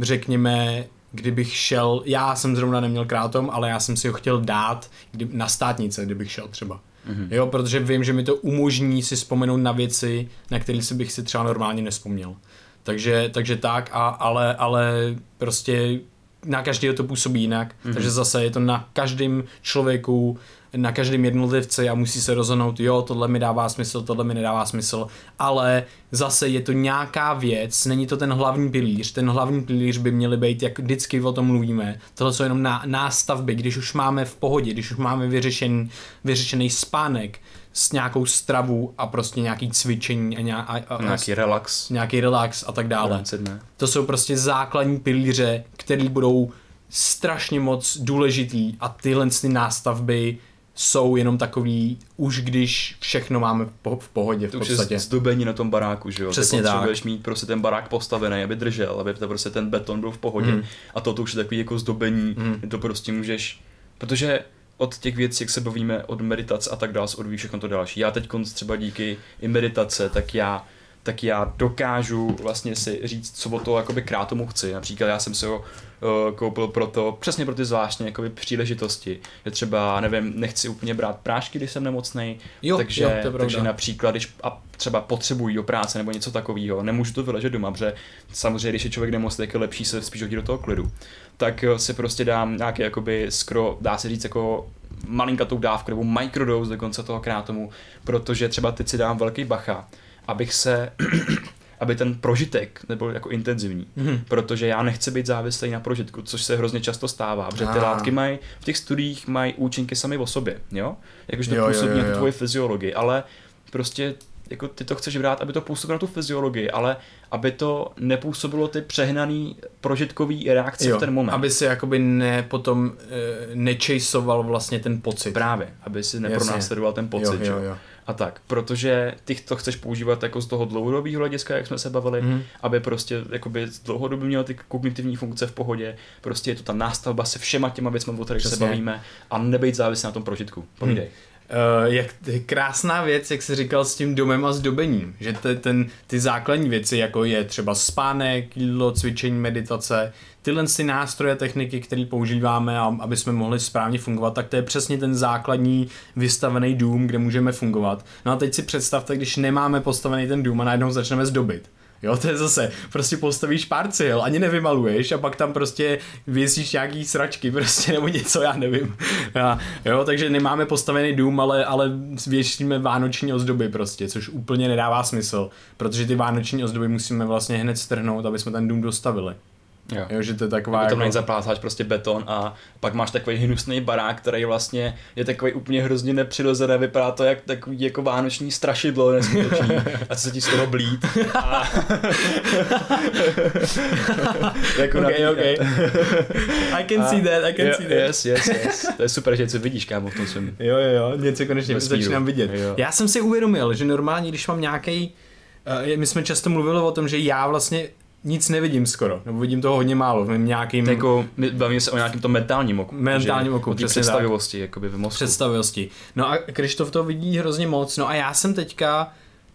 řekněme, kdybych šel, já jsem zrovna neměl krátom, ale já jsem si ho chtěl dát kdy, na státnice, kdybych šel třeba. Mhm. Jo, protože vím, že mi to umožní si vzpomenout na věci, na které si bych si třeba normálně nespomněl. Takže, takže tak, a, ale, ale prostě na každého to působí jinak, mm-hmm. takže zase je to na každém člověku, na každém jednotlivci a musí se rozhodnout, jo, tohle mi dává smysl, tohle mi nedává smysl, ale zase je to nějaká věc, není to ten hlavní pilíř, ten hlavní pilíř by měly být, jak vždycky o tom mluvíme, tohle jsou jenom na, nástavby, když už máme v pohodě, když už máme vyřešen, vyřešený spánek s nějakou stravu a prostě nějaký cvičení a, nějak, a, a, a Nějaký relax. nějaký relax a tak dále. To jsou prostě základní pilíře, které budou strašně moc důležitý a tyhle ty nástavby jsou jenom takový, už když všechno máme v po- v pohodě v To už podstatě. je zdobení na tom baráku, že jo? Přesně Ty tak. potřebuješ mít prostě ten barák postavený, aby držel, aby to prostě ten beton byl v pohodě. Mm. A to, to už je takový jako zdobení, Mm. to prostě můžeš, protože od těch věcí, jak se bavíme, od meditace a tak dále, se odvíjí všechno to další. Já teď třeba díky i meditace, tak já tak já dokážu vlastně si říct, co od toho jakoby krátomu chci. Například já jsem si ho uh, koupil proto, přesně pro ty zvláštní jakoby příležitosti, že třeba, nevím, nechci úplně brát prášky, když jsem nemocný, takže, jo, to je takže například, když a třeba potřebují do práce nebo něco takového, nemůžu to vyležet doma, protože samozřejmě, když je člověk nemocný, tak je lepší se spíš hodit do toho klidu. Tak eh, si prostě dám nějaký, jakoby, skoro, dá se říct, jako malinkatou dávku nebo microdose dokonce toho krátomu, protože třeba teď si dám velký bacha, abych se (clears throat) aby ten prožitek nebyl jako intenzivní, Mhm. protože já nechci být závislý na prožitku, což se hrozně často stává, protože ty Ah. látky mají, v těch studiích mají účinky sami o sobě, jo? Jakože to Jo, jo, působí jo, na tu jo. tvoji fyziologii, ale prostě jako ty to chceš brát, aby to působilo na tu fyziologii, ale aby to nepůsobilo ty přehnaný prožitkový reakce v ten moment. aby si jakoby ne, potom e, nečejsoval vlastně ten pocit. Právě, aby si nepronásledoval ten pocit, jo, jo, jo. A tak, protože ty to chceš používat jako z toho dlouhodobého hlediska, jak jsme se bavili, mm. aby prostě jakoby dlouhodobě měl ty kognitivní funkce v pohodě, prostě je to ta nástavba se všema těma věcmi, o kterých se bavíme a nebejt závislý na tom prožitku. Povídej. Uh, jak krásná věc, jak jsi říkal s tím domem a zdobením, že te, ten, ty základní věci, jako je třeba spánek, jídlo, cvičení, meditace, tyhle ty nástroje, techniky, které používáme, aby jsme mohli správně fungovat, tak to je přesně ten základní vystavený dům, kde můžeme fungovat. No a teď si představte, když nemáme postavený ten dům a najednou začneme zdobit. Jo, to je zase, prostě postavíš pár cihel, ani nevymaluješ a pak tam prostě věsíš nějaký sračky prostě nebo něco, já nevím. A, jo, takže nemáme postavený dům, ale, ale věšíme vánoční ozdoby prostě, což úplně nedává smysl, protože ty vánoční ozdoby musíme vlastně hned strhnout, aby jsme ten dům dostavili. Jo. Jo, že to je taková Jako tam jako... zaplácáš prostě beton a pak máš takový hnusný barák, který vlastně je takový úplně hrozně nepřirozené, vypadá to jak takový jako vánoční strašidlo neskutečný (laughs) a co se ti z toho blít. A... (laughs) jako Okay, okay. (laughs) I can see that, I can Jo, see that. Yes, yes, yes. To je super, že něco vidíš, kámo, v tom svém. Jo, jo, jo, něco konečně začínám vidět. Jo. Já jsem si uvědomil, že normálně, když mám nějaký, my jsme často mluvili o tom, že já vlastně nic nevidím skoro, nebo vidím toho hodně málo v mém nějakým Jako, my bavíme se o nějakém tom mentálním oku. Mentálním že- oku, o té přesně tak. představivosti, jakoby v mozku. představivosti. No a Krištof to vidí hrozně moc, no a já jsem teďka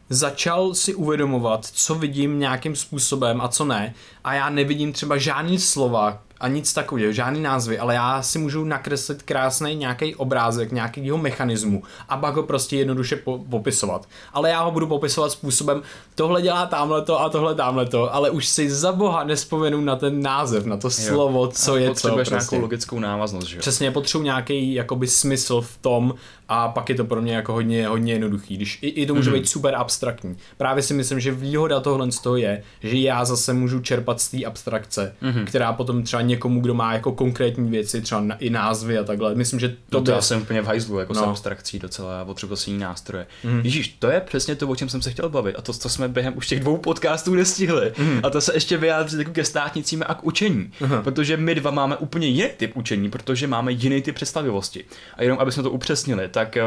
začal si uvědomovat, co vidím nějakým způsobem a co ne. A já nevidím třeba žádný slova a nic takového, žádný názvy, ale já si můžu nakreslit krásný nějaký obrázek, nějakýho mechanismu a pak ho prostě jednoduše po- popisovat. Ale já ho budu popisovat způsobem, tohle dělá tamhleto a tohle tamhleto, ale už si za boha nespomenu na ten název, na to slovo, co A je co. Potřebuješ Prostě. nějakou logickou návaznost, že jo? Přesně, potřebuji nějaký jakoby smysl v tom a pak je to pro mě jako hodně, hodně jednoduchý, když i, i to může Mhm. mm. být super abstraktní. Právě si myslím, že výhoda tohle z toho je, že já zase můžu čerpat z té abstrakce, Mhm. mm. která potom třeba někomu, kdo má jako konkrétní věci, třeba na, i názvy a takhle. Myslím, že to, To, by... já jsem úplně v hajzlu, jako No. no. s abstrakcí docela, já potřebuji si jiný nástroje. Mm. Ježíš, to je přesně to, o čem jsem se chtěl bavit a to, to jsme během už těch dvou podcastů nestihli. Mm. A to se ještě vyjádřit jako ke státnicím a k učení, Aha. protože my dva máme úplně jiný typ učení, protože máme jiný typ představivosti. A jenom aby jsme to upřesnili, tak eh,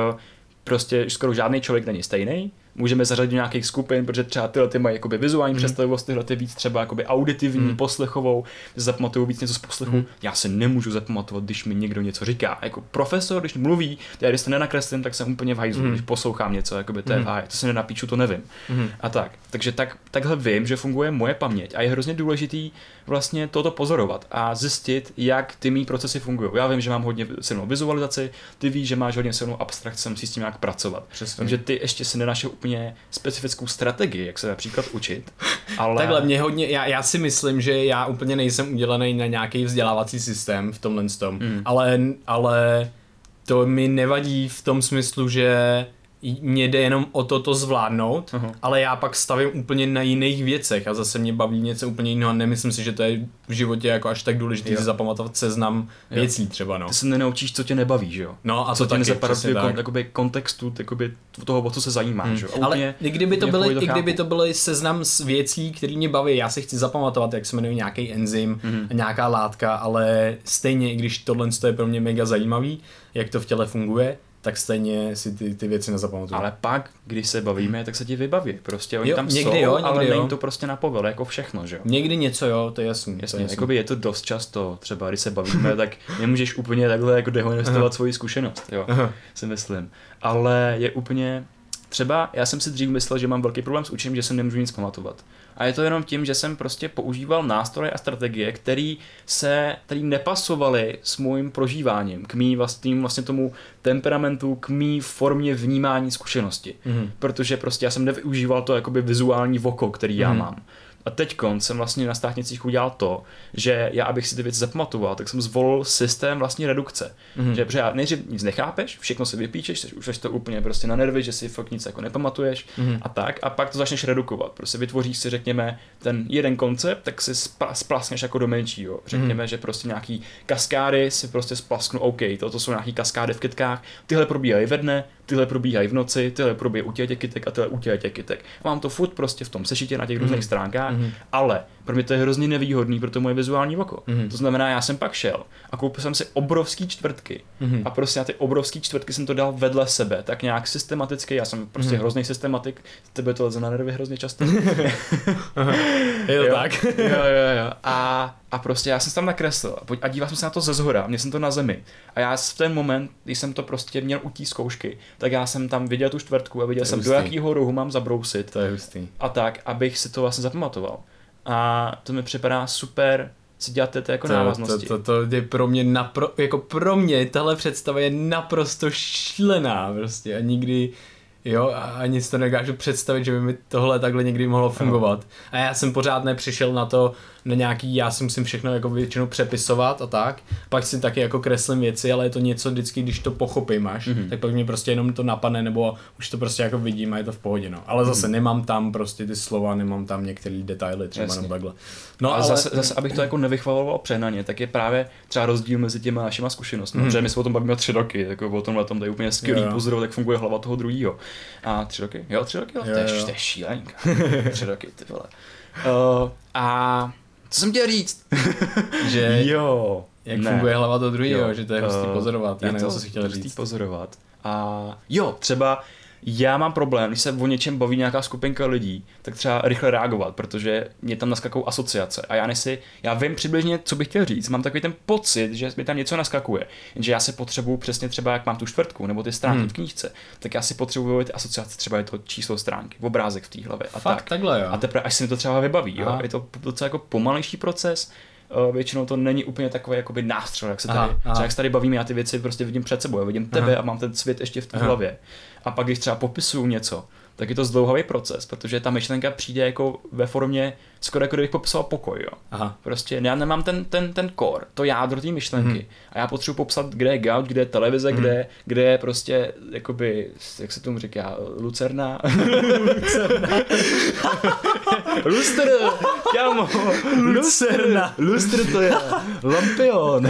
prostě skoro žádný člověk není stejný. Můžeme zařadit do nějakých skupin, protože třeba tyhle ty mají jakoby vizuální mm. představivost, tyhle ty víc třeba jakoby auditivní, mm. poslechovou, zapamatují víc něco z poslechu. Mm. Já se nemůžu zapamatovat, když mi někdo něco říká. Jako profesor, když mluví, já když to nenakreslím, tak jsem úplně v hajzlu, mm. když poslouchám něco, jakoby to je v háji, to se nenapíču, to nevím. Mm. A tak. Takže tak, takhle vím, že funguje moje paměť a je hrozně důležitý vlastně toto pozorovat a zjistit, jak ty mý procesy fungují. Já vím, že mám hodně silnou vizualizaci, ty víš, že máš hodně silnou abstrakci, si s tím jak pracovat. Přesně. Takže ty ještě si nenašel úplně specifickou strategii, jak se například učit. (laughs) Ale... Takhle, mě hodně, já, já si myslím, že já úplně nejsem udělaný na nějaký vzdělávací systém v tomhle tom, mm. ale, ale to mi nevadí v tom smyslu, že mě jde jenom o to to zvládnout, Aha. ale já pak stavím úplně na jiných věcech a zase mě baví něco úplně jiného a nemyslím si, že to je v životě jako až tak důležité si zapamatovat seznam Jo. věcí třeba, no. Ty se nenaučíš, co tě nebaví, že jo? No a co to tě nezapadá tak. jakoby kontextu jakoby toho, o co se zajímáš, že jo? A Ale úplně- i kdyby to v byly, pohodě i kdyby to byly seznam s věcí, které mě baví, já si chci zapamatovat, jak se jmenuje nějaký enzym, mm-hmm. nějaká látka, ale stejně, i když tohle je pro mě mega zajímavý, jak to v těle funguje, tak stejně si ty, ty věci nezapamatuju. Ale pak, když se bavíme, tak se ti vybaví. Prostě oni Jo, tam někdy jsou, jo, ale někdy není jo. to prostě na povel, jako všechno, že jo? Někdy něco, jo, to je jasný. to je Jasně, jasný. jakoby je to dost často, třeba když se bavíme, (laughs) tak nemůžeš úplně takhle jako dehonestovat svoji zkušenost, jo, Aha. si myslím. Ale je úplně, třeba já jsem si dřív myslel, že mám velký problém s učením, že se nemůžu nic pamatovat. A je to jenom tím, že jsem prostě používal nástroje a strategie, které se, který nepasovaly s mým prožíváním, k mý vlastním vlastně tomu temperamentu, k mý formě vnímání zkušenosti. Mhm. Protože prostě já jsem nevyužíval to jakoby vizuální voko, který já Mhm. mám. A teď jsem vlastně na státnicích udělal to, že já, abych si ty věci zapamatoval, tak jsem zvolil systém vlastně redukce. Mhm. Mm-hmm. Že protože já nejdřív nic nechápeš, všechno si vypíčeš, jsi- už jsi to úplně prostě na nervy, že si fakt nic jako nepamatuješ Mhm. a tak. A pak to začneš redukovat. Prostě vytvoříš si, řekněme, ten jeden koncept, tak si spla- splaskneš jako do menšího. Řekněme, že prostě nějaký kaskády si prostě splasknu, OK, toto jsou nějaký kaskády v kytkách, tyhle probíhají ve dne, tyhle probíhají v noci, tyhle probíhají u těch kytek a tyhle u těch kytek. Mám to furt prostě v tom sešitě na těch různých stránkách, ale pro mě to je hrozně nevýhodný pro to moje vizuální oko. To znamená, já jsem pak šel a koupil jsem si obrovský čtvrtky a prostě na ty obrovský čtvrtky jsem to dal vedle sebe, tak nějak systematicky, já jsem prostě hrozný systematik, tebe to leze na nervy hrozně často. (laughs) Je to Jo. tak? jo, jo, jo. A, a prostě já jsem se tam nakreslil a díval jsem se na to ze zhora, měl jsem to na zemi. A já v ten moment, když jsem to prostě měl u té zkoušky, tak já jsem tam viděl tu čtvrtku a viděl jsem, do hustý. jakého rohu mám zabrousit To je hustý. a tak, abych si to vlastně zapamatoval. A to mi připadá super si dělat tyto jako To, návaznosti. to, to, to je pro mě napro, jako pro mě tahle představa je naprosto šílená prostě a nikdy Jo, a ani si to nedokážu představit, že by mi tohle takhle někdy mohlo fungovat. A já jsem pořád nepřišel na to, na nějaký, já si musím všechno jako většinou přepisovat a tak, pak si taky jako kreslím věci, ale je to něco vždycky, když to pochopím až, mm-hmm. tak pak mě prostě jenom to napadne, nebo už to prostě jako vidím a je to v pohodě, no. Ale zase mm-hmm. nemám tam prostě ty slova, nemám tam některé detaily, třeba Jasně. nebo takhle. No ale zase, zase, abych to jako nevychvaloval přehnaně, tak je právě třeba rozdíl mezi těma našima zkušenostmi, mm. protože my jsme o tom bavíme tři roky, jako o tomhle tom, to je úplně skvělý pozorovat, jak funguje hlava toho druhého. A tři roky? Jo, tři roky, jo, Jo, to, je, jo. to je šílenka. (laughs) tři roky, ty vole. Uh, a co jsem chtěl říct? (laughs) Že jo. jak ne. funguje hlava toho druhého, že to je hustý eh, pozorovat, já je nevím, to co jsi chtěl hustý říct. pozorovat. A jo, třeba já mám problém, když se o něčem baví nějaká skupinka lidí, tak třeba rychle reagovat, protože mě tam naskakují asociace. A já nesi, já vím přibližně, co bych chtěl říct. Mám takový ten pocit, že mi tam něco naskakuje. Jenže já se potřebuju přesně třeba, jak mám tu čtvrtku nebo ty stránky Hmm. v knížce, tak já si potřebuju ty asociace, třeba je to číslo stránky, obrázek v té hlavě a Fakt tak. takhle, jo. A teprve, až se mi to třeba vybaví, jo? Aha. je to docela jako pomalejší proces, Uh, většinou to není úplně takový jakoby nástřel, jak se Aha, tady, aha. třeba jak se tady bavíme, já ty věci prostě vidím před sebou, já vidím tebe Aha. a mám ten svět ještě v té Aha. hlavě. A pak, když třeba popisuju něco, tak je to zdlouhavý proces, protože ta myšlenka přijde jako ve formě, skoro jako kdybych popisoval pokoj, jo. Aha. Prostě já nemám ten, ten, ten core, to jádro té myšlenky. Mhm. A já potřebuji popsat, kde je gauč, kde je televize, Mhm. kde, kde je prostě, jakoby, jak se tomu říká, lucerna. (laughs) Lustr, kámo. Lucerna. Lustr to je. Lampion.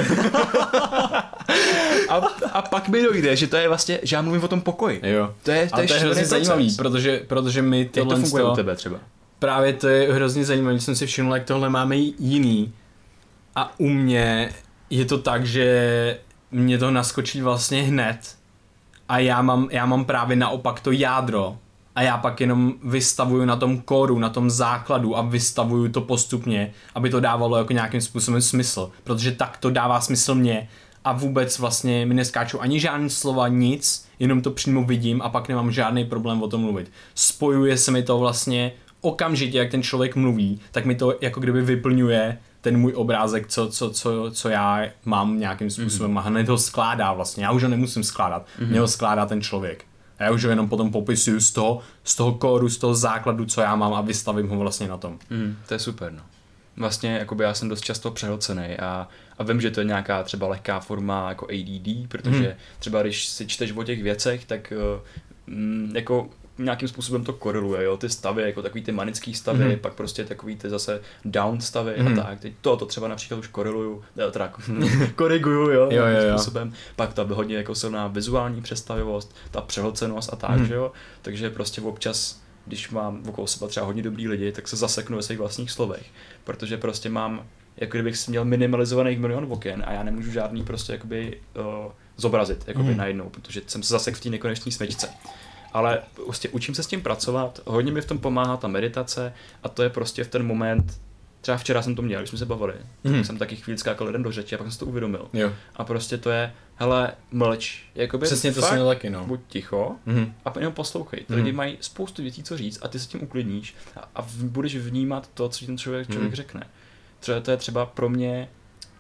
a, a pak mi dojde, že to je vlastně, že já mluvím o tom pokoji. Jo. To je, to je šílený hrozně proces. zajímavý, protože, protože my Jak to tohle funguje to- u tebe třeba? Právě to je hrozně zajímavé, že jsem si všiml, jak tohle máme jiný. A u mě je to tak, že mě to naskočí vlastně hned. A já mám, já mám právě naopak to jádro. A já pak jenom vystavuju na tom kóru, na tom základu a vystavuju to postupně, aby to dávalo jako nějakým způsobem smysl. Protože tak to dává smysl mně a vůbec vlastně mi neskáčou ani žádný slova, nic, jenom to přímo vidím a pak nemám žádný problém o tom mluvit. Spojuje se mi to vlastně okamžitě, jak ten člověk mluví, tak mi to jako kdyby vyplňuje ten můj obrázek, co, co, co, co já mám nějakým způsobem mm-hmm. a hned ho skládá vlastně. Já už ho nemusím skládat, mm-hmm. mě ho skládá ten člověk. A já už ho jenom potom popisuju z toho, z toho kóru, z toho základu, co já mám a vystavím ho vlastně na tom. Mm, to je super, no. Vlastně jakoby já jsem dost často přehlcený a, a vím, že to je nějaká třeba lehká forma jako ADD, protože Mhm. třeba když si čteš o těch věcech, tak uh, mm, jako nějakým způsobem to koreluje, jo, ty stavy, jako takový ty manický stavy, Mhm. pak prostě takový ty zase down stavy Mhm. a tak. Teď to, to třeba například už koreluju, ne, teda (laughs) koriguju, jo, Jo, jo, jo. způsobem. Pak ta hodně jako silná vizuální představivost, ta přehlcenost a tak, Mhm. že jo. Takže prostě občas když mám okolo sebe třeba hodně dobrý lidi, tak se zaseknu ve svých vlastních slovech, protože prostě mám, jako kdybych si měl minimalizovaných milion oken a já nemůžu žádný prostě jakoby uh, zobrazit jakoby Mhm. najednou, protože jsem se zasek v té nekonečné smečce. Ale prostě učím se s tím pracovat, hodně mi v tom pomáhá ta meditace a to je prostě v ten moment, třeba včera jsem to měl, když jsme se bavili, Mhm. tak jsem taky chvíli skákal jeden do řeči a pak jsem si to uvědomil. Jo. A prostě to je, hele, mlč, jakoby Přesně to jsem taky, no. buď ticho Mhm. a jenom poslouchej. Ty Mhm. lidi mají spoustu věcí, co říct a ty se tím uklidníš a, a budeš vnímat to, co ti ten člověk, člověk Mhm. řekne. Třeba to je třeba pro mě,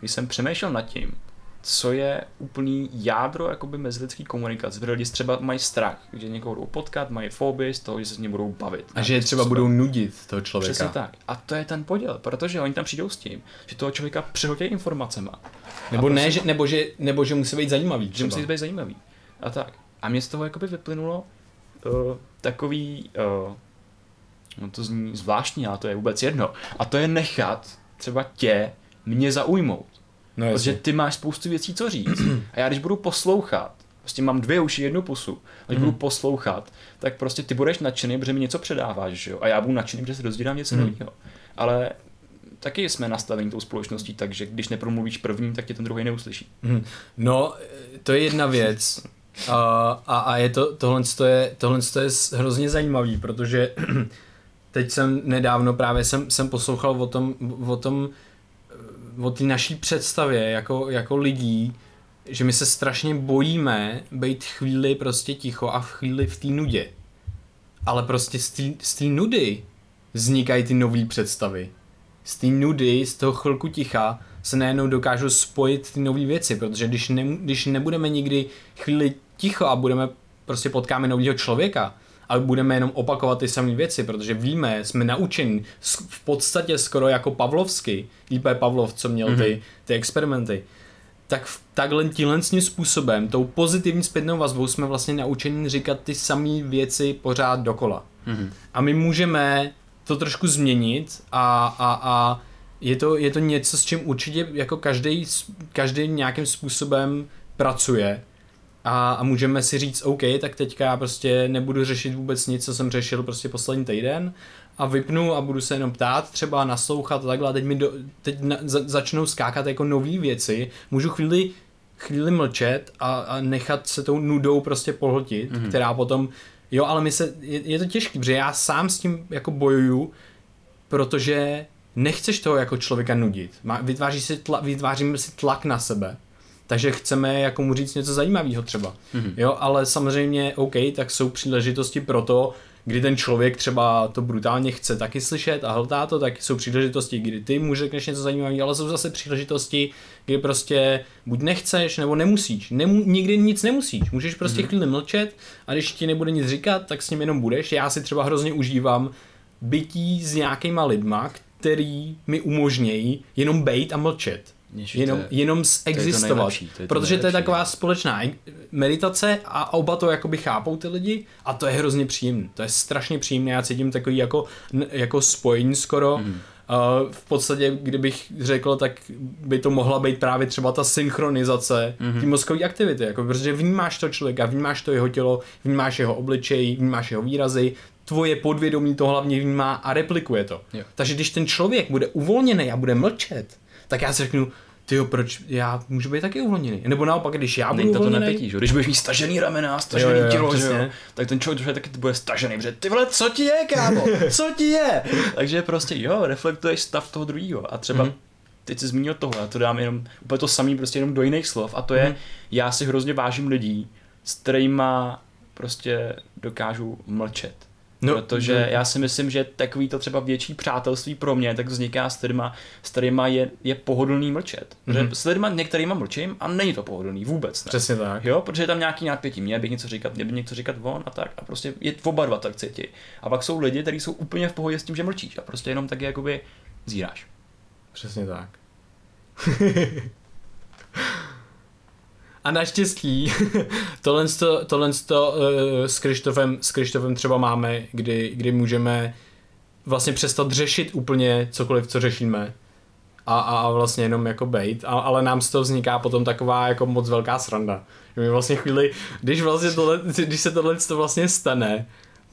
když jsem přemýšlel nad tím, co je úplný jádro jakoby mezilidský komunikace. Protože lidi třeba mají strach, že někoho budou potkat, mají fobii z toho, že se s ním budou bavit. A že je třeba Způsobem. budou nudit toho člověka. Přesně tak. A to je ten poděl, protože oni tam přijdou s tím, že toho člověka přehltí informacema. Nebo A ne, prostě- že, nebo, že, nebo že musí být zajímavý. že Třeba. musí být zajímavý. A tak. A mě z toho jakoby vyplynulo uh, takový, uh, no to zní zvláštní, ale to je vůbec jedno. A to je nechat třeba tě mě zaujmout. No, Protože ty máš spoustu věcí, co říct. A já když budu poslouchat, prostě mám dvě uši, jednu pusu, a když Mhm. budu poslouchat, tak prostě ty budeš nadšený, protože mi něco předáváš, že jo? A já budu nadšený, protože se dozvídám něco Mhm. nového. Ale taky jsme nastavení tou společností, takže když nepromluvíš první, tak tě ten druhý neuslyší. Mhm. No, to je jedna věc. A, a, a je to, tohle, je, tohle je s- hrozně zajímavý, protože (clears throat) teď jsem nedávno právě jsem, jsem poslouchal o tom, o tom, o té naší představě jako, jako lidí, že my se strašně bojíme být chvíli prostě ticho a v chvíli v té nudě. Ale prostě z té- nudy vznikají ty nové představy. Z té nudy, z toho chvilku ticha se najednou dokážou spojit ty nové věci, protože když, ne, když nebudeme nikdy chvíli ticho a budeme prostě potkáme nového člověka a budeme jenom opakovat ty samé věci, protože víme, jsme naučeni v podstatě skoro jako Pavlovsky, lípe Pavlov, co měl ty, mhm. ty experimenty, tak v takhle tímhle způsobem, tou pozitivní zpětnou vazbou jsme vlastně naučeni říkat ty samé věci pořád dokola. Mm-hmm. A my můžeme to trošku změnit a, a, a je, to, je to něco, s čím určitě jako každý, každý nějakým způsobem pracuje a, a můžeme si říct, OK, tak teďka já prostě nebudu řešit vůbec nic, co jsem řešil prostě poslední týden a vypnu a budu se jenom ptát, třeba naslouchat a takhle a teď mi do, teď na, za, začnou skákat jako nové věci, můžu chvíli chvíli mlčet a, a nechat se tou nudou prostě pohltit, mm-hmm. která potom, jo, ale my se, je, je to těžké, protože já sám s tím jako bojuju, protože nechceš toho jako člověka nudit. Má, vytváří si tla, vytváříme si tlak na sebe. Takže chceme jako mu říct něco zajímavého třeba. Mm-hmm. Jo, ale samozřejmě OK, tak jsou příležitosti pro to, kdy ten člověk třeba to brutálně chce taky slyšet a hltá to, tak jsou příležitosti, kdy ty mu řekneš něco zajímavého, ale jsou zase příležitosti, kdy prostě buď nechceš, nebo nemusíš. Nemu, nikdy nic nemusíš. Můžeš prostě mm-hmm. chvíli mlčet a když ti nebude nic říkat, tak s ním jenom budeš. Já si třeba hrozně užívám bytí s nějakýma lidma, který mi umožnějí jenom bejt a mlčet. Jenom, jenom existovat. To to to protože to je taková společná meditace a oba to jakoby chápou ty lidi a to je hrozně příjemné. To je strašně příjemné, já cítím takový jako, jako spojení skoro. Mm. Uh, v podstatě, kdybych řekl, tak by to mohla být právě třeba ta synchronizace mm-hmm. té mozkové aktivity, jako, protože vnímáš to člověka, vnímáš to jeho tělo, vnímáš jeho obličej, vnímáš jeho výrazy, tvoje podvědomí to hlavně vnímá a replikuje to. Jo. Takže když ten člověk bude uvolněný a bude mlčet, tak já si řeknu, ty proč já můžu být taky uvolněný? Nebo naopak, když já budu Není to, to nepětí, že? Když budeš mít stažený ramena, stažený jo, jo, tělo, že jo? tak ten člověk taky bude stažený, protože ty vole, co ti je, kámo? Co ti je? (laughs) Takže prostě jo, reflektuješ stav toho druhého a třeba mm-hmm. teď jsi zmínil tohle, já to dám jenom úplně to samý, prostě jenom do jiných slov a to je, mm-hmm. já si hrozně vážím lidí, s kterýma prostě dokážu mlčet No, protože no. já si myslím, že takový to třeba větší přátelství pro mě tak vzniká s kterýma, s kterýma je, je pohodlný mlčet. Mm-hmm. s kterýma některýma mlčím a není to pohodlný vůbec. Ne? Přesně tak. Jo, protože je tam nějaký napětí, mě by něco říkat, mě by něco říkat on a tak a prostě je oba dva tak cítí. A pak jsou lidi, kteří jsou úplně v pohodě s tím, že mlčíš a prostě jenom tak jakoby zíráš. Přesně tak. (laughs) A naštěstí (laughs) tohle, to, tohle to, uh, s, Krištofem, s Krištofem třeba máme, kdy, kdy můžeme vlastně přestat řešit úplně cokoliv, co řešíme a, a vlastně jenom jako bejt, a, ale nám z toho vzniká potom taková jako moc velká sranda. Že my vlastně chvíli, když, vlastně tohle, když se tohle to vlastně stane,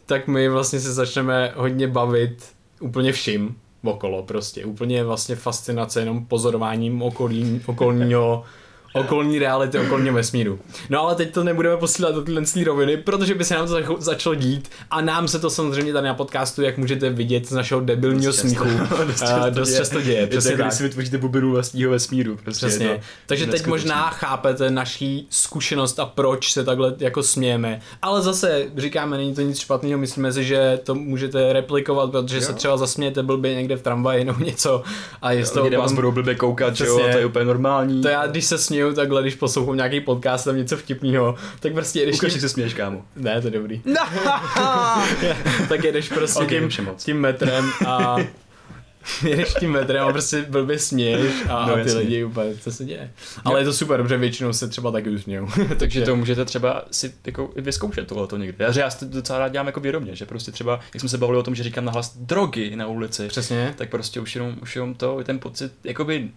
tak my vlastně se začneme hodně bavit úplně vším okolo prostě. Úplně vlastně fascinace jenom pozorováním okolí, okolního (laughs) okolní reality, okolního vesmíru. No ale teď to nebudeme posílat do tyhle roviny, protože by se nám to začalo dít a nám se to samozřejmě tady na podcastu, jak můžete vidět z našeho debilního dost smíchu, (laughs) dost často, dost děje. často děje. Přesně tak, když si vytvoříte vlastního vesmíru. Prostě Přesně. To, Takže teď možná chápete naší zkušenost a proč se takhle jako smějeme. Ale zase říkáme, není to nic špatného, myslíme si, že to můžete replikovat, protože jo. se třeba zasmějete blbě někde v tramvaji nebo něco a je to... Vás budou blbě koukat, jo, to je úplně normální. To já, když se směju směju takhle, když poslouchám nějaký podcast tam něco vtipného, tak prostě jedeš... Ukaž, tím... se směješ, kámo. Ne, to je dobrý. (laughs) tak jedeš prostě okay, tím, tím metrem a (laughs) jedeš tím metrem a prostě blbě směješ a, no, a ty jasně. lidi úplně, co se děje. Ale je to super, protože většinou se třeba taky usmějou. (laughs) Takže to můžete třeba si jako vyzkoušet tohle někdy. Já, já to docela rád dělám jako vědomě, že prostě třeba, jak jsme se bavili o tom, že říkám nahlas drogy na ulici, Přesně. tak prostě už jenom, už jenom to, ten pocit, jakoby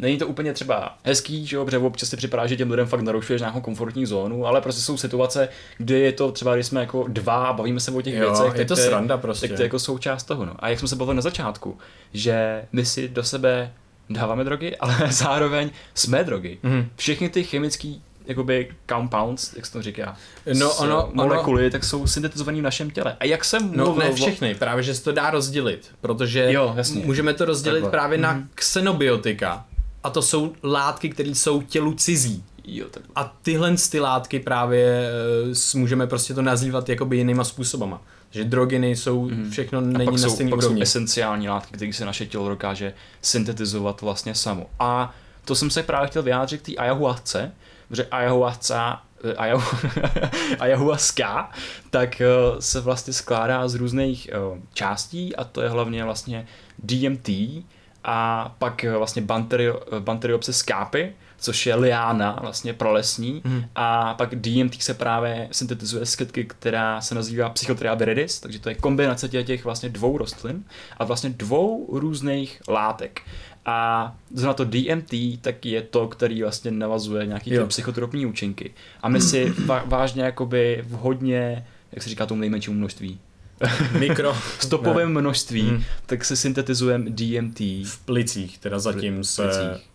Není to úplně třeba hezký, že jo, protože občas si připadá, že těm lidem fakt narušuješ nějakou komfortní zónu, ale prostě jsou situace, kde je to třeba, když jsme jako dva a bavíme se o těch jo, věcech, je to tak sranda prostě. Tak to je jako součást toho. No. A jak jsme se bavili na začátku, že my si do sebe dáváme drogy, (laughs) ale zároveň jsme drogy. Mm. Všechny ty chemické jakoby compounds, jak se to říká, no, ono, molekuly, ono, tak jsou syntetizované v našem těle. A jak jsem No ne všechny, právě že se to dá rozdělit, protože jo, jasně. můžeme to rozdělit Takhle. právě mm. na xenobiotika, a to jsou látky, které jsou tělu cizí. Jo, tak... A tyhle ty látky právě uh, můžeme prostě to nazývat jakoby jinýma způsobama. Že drogy nejsou, mm. všechno není pak na stejný jsou esenciální látky, které se naše tělo dokáže syntetizovat vlastně samo. A to jsem se právě chtěl vyjádřit k té ayahuasce, protože ayahuasca eh, (laughs) ayahuasca, tak se vlastně skládá z různých částí a to je hlavně vlastně DMT a pak vlastně Banteriopsis skápy, což je liána, vlastně prolesní, mm. a pak DMT se právě syntetizuje z kytky, která se nazývá Psychotria viridis, takže to je kombinace těch vlastně dvou rostlin a vlastně dvou různých látek. A zrovna to DMT tak je to, který vlastně navazuje nějaký psychotropní účinky. A my si (clears throat) vážně jakoby v hodně, jak se říká tomu nejmenšímu množství, (laughs) mikro stopovém množství, hmm. tak se syntetizujeme DMT. V plicích, teda zatím se... Plicích.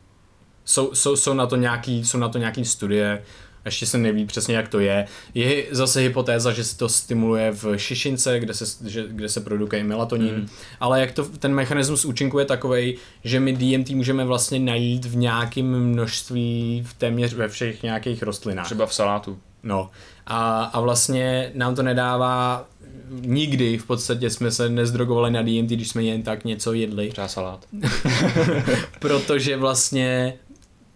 Jsou, jsou, jsou, na to nějaký, jsou na to nějaký studie, ještě se neví přesně, jak to je. Je zase hypotéza, že se to stimuluje v šišince, kde se, že, kde se produkuje melatonin, mm. ale jak to, ten mechanismus účinku je takový, že my DMT můžeme vlastně najít v nějakém množství v téměř ve všech nějakých rostlinách. Třeba v salátu. No a, a vlastně nám to nedává nikdy v podstatě jsme se nezdrogovali na DMT, když jsme jen tak něco jedli. Třeba salát. (laughs) Protože vlastně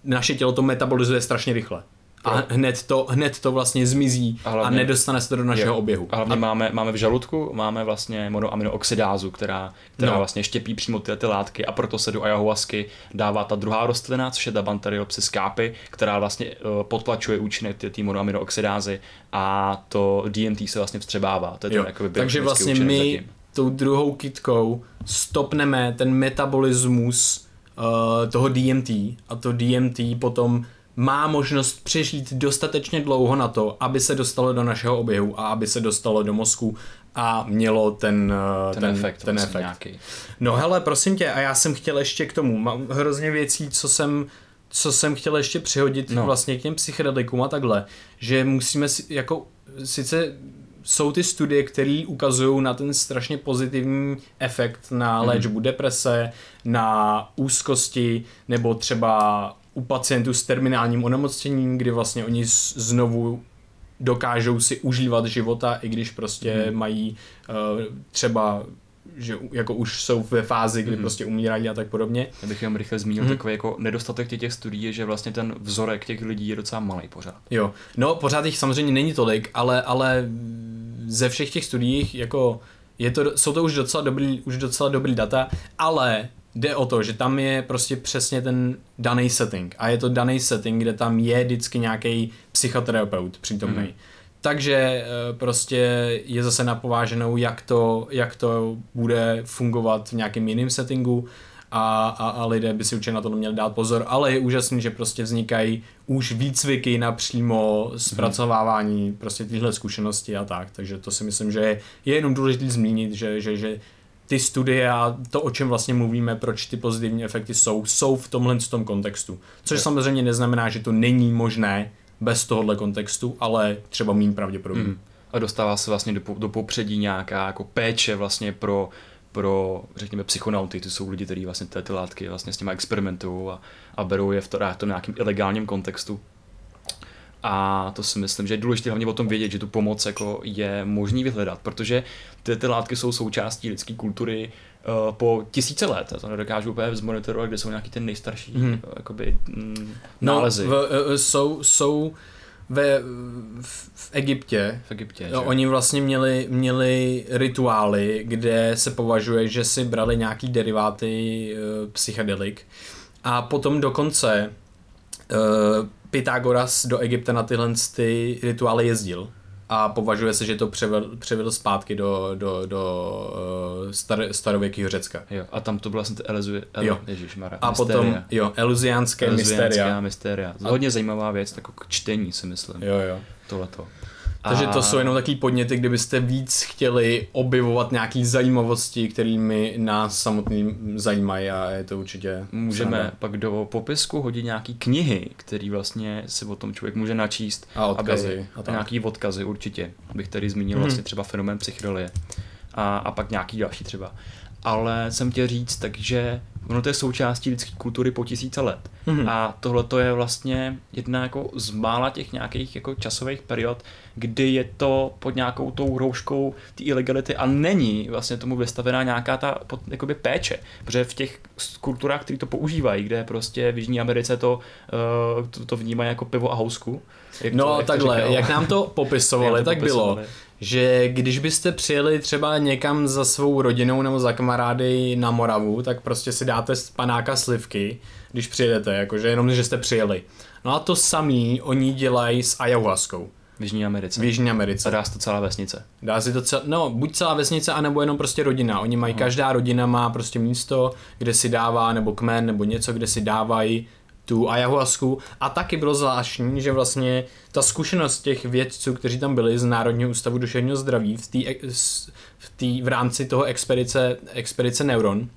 naše tělo to metabolizuje strašně rychle. A hned to, hned to vlastně zmizí a, hlavně, a nedostane se to do našeho je, oběhu. A hlavně a... máme, máme v žaludku, máme vlastně monoaminooxidázu, která, která no. vlastně štěpí přímo tyhle ty látky a proto se do ayahuasky dává ta druhá rostlina, což je ta Banteriopsis kápy, která vlastně uh, potlačuje účinek té monoaminooxidázy a to DMT se vlastně vstřebává. To je ten, jakoby, Takže vlastně my zatím. tou druhou kitkou stopneme ten metabolismus uh, toho DMT a to DMT potom má možnost přežít dostatečně dlouho na to, aby se dostalo do našeho oběhu a aby se dostalo do mozku a mělo ten, eh, ten, ten efekt. Ten efekt. Nějaký. No hele, prosím tě, a já jsem chtěl ještě k tomu, mám hrozně věcí, co jsem co jsem chtěl ještě přihodit no. vlastně k těm psychedelikům a takhle, že musíme si, jako, sice jsou ty studie, které ukazují na ten strašně pozitivní efekt na mhm. léčbu mm. deprese, na úzkosti, nebo třeba u pacientů s terminálním onemocněním, kdy vlastně oni znovu dokážou si užívat života, i když prostě mm. mají uh, třeba že jako už jsou ve fázi, kdy mm. prostě umírají a tak podobně. Já bych jenom rychle zmínil mm. takový jako nedostatek těch studií je, že vlastně ten vzorek těch lidí je docela malý pořád. Jo, no pořád jich samozřejmě není tolik, ale, ale ze všech těch studií jako je to, jsou to už docela dobrý, už docela dobrý data, ale jde o to, že tam je prostě přesně ten daný setting a je to daný setting, kde tam je vždycky nějaký psychoterapeut přítomný. Mm. Takže eh, prostě je zase napováženou, jak to, jak to bude fungovat v nějakém jiném settingu a, a, a lidé by si určitě na to měli dát pozor, ale je úžasný, že prostě vznikají už výcviky na přímo zpracovávání mm. prostě tyhle zkušenosti a tak, takže to si myslím, že je, je jenom důležité zmínit, že, že, že ty studie a to, o čem vlastně mluvíme, proč ty pozitivní efekty jsou, jsou v tomhle tom kontextu. Což je. samozřejmě neznamená, že to není možné bez tohohle kontextu, ale třeba méně pravděpodobně. Mm. A dostává se vlastně do, do popředí nějaká jako péče vlastně pro pro, řekněme, psychonauty, to jsou lidi, kteří vlastně ty, ty látky vlastně s nimi experimentují a, a berou je v to, to nějakým ilegálním kontextu. A to si myslím, že je důležité hlavně o tom vědět, že tu pomoc jako je možný vyhledat, protože ty, ty látky jsou součástí lidské kultury uh, po tisíce let. Já to nedokážu úplně zmonitorovat, kde jsou nějaký ten nejstarší hmm. jakoby, mm, nálezy. No, v, uh, jsou, jsou ve, v, v Egyptě, v Egyptě jo, oni vlastně měli, měli rituály, kde se považuje, že si brali nějaký deriváty psychedelik a potom dokonce Pythagoras do Egypta na tyhle ty rituály jezdil a považuje se, že to převedl, převedl zpátky do, do, do uh, star, starověkého Řecka. Jo, a tam to bylo vlastně Elizuje, El, jo. Ježišmara, A mysteria. potom, jo, eluziánské mysteria. mysteria. Hodně zajímavá věc, tak k čtení si myslím. Jo, jo. Tohleto. Takže to jsou jenom takový podněty, kdybyste víc chtěli objevovat nějaký zajímavosti, kterými nás samotný zajímají a je to určitě Můžeme sranda. pak do popisku hodit nějaký knihy, který vlastně si o tom člověk může načíst. A odkazy. Aby, a tak. Nějaký odkazy určitě. Bych tady zmínil hmm. vlastně třeba fenomén psychedelie. A, a pak nějaký další třeba. Ale jsem chtěl říct, takže ono to je součástí lidské kultury po tisíce let. Mhm. Mm-hmm. A tohle to je vlastně jedna jako z mála těch nějakých jako časových period, kdy je to pod nějakou tou rouškou té ilegality a není vlastně tomu vystavená nějaká ta pod, jakoby péče. Protože v těch kulturách, které to používají, kde prostě v Jižní Americe to, uh, to, to vnímají jako pivo a housku. Jak No to, jak takhle, to říkal. (laughs) jak nám to popisovali, tak bylo, popisovali. Že když byste přijeli třeba někam za svou rodinou nebo za kamarády na Moravu, tak prostě si dáte z panáka slivky, když přijedete, jakože jenom, že jste přijeli. No a to samý oni dělají s ayahuaskou v Jižní Americe. v Jižní A Americe. dá se to celá vesnice. Dá si to cel, no, buď celá vesnice, anebo jenom prostě rodina. Oni mají, každá rodina má prostě místo, kde si dává, nebo kmen, nebo něco, kde si dávají tu ayahuasku. A taky bylo zvláštní, že vlastně ta zkušenost těch vědců, kteří tam byli z Národního ústavu duševního zdraví v, tý, v, tý, v rámci toho expedice, expedice Neuron,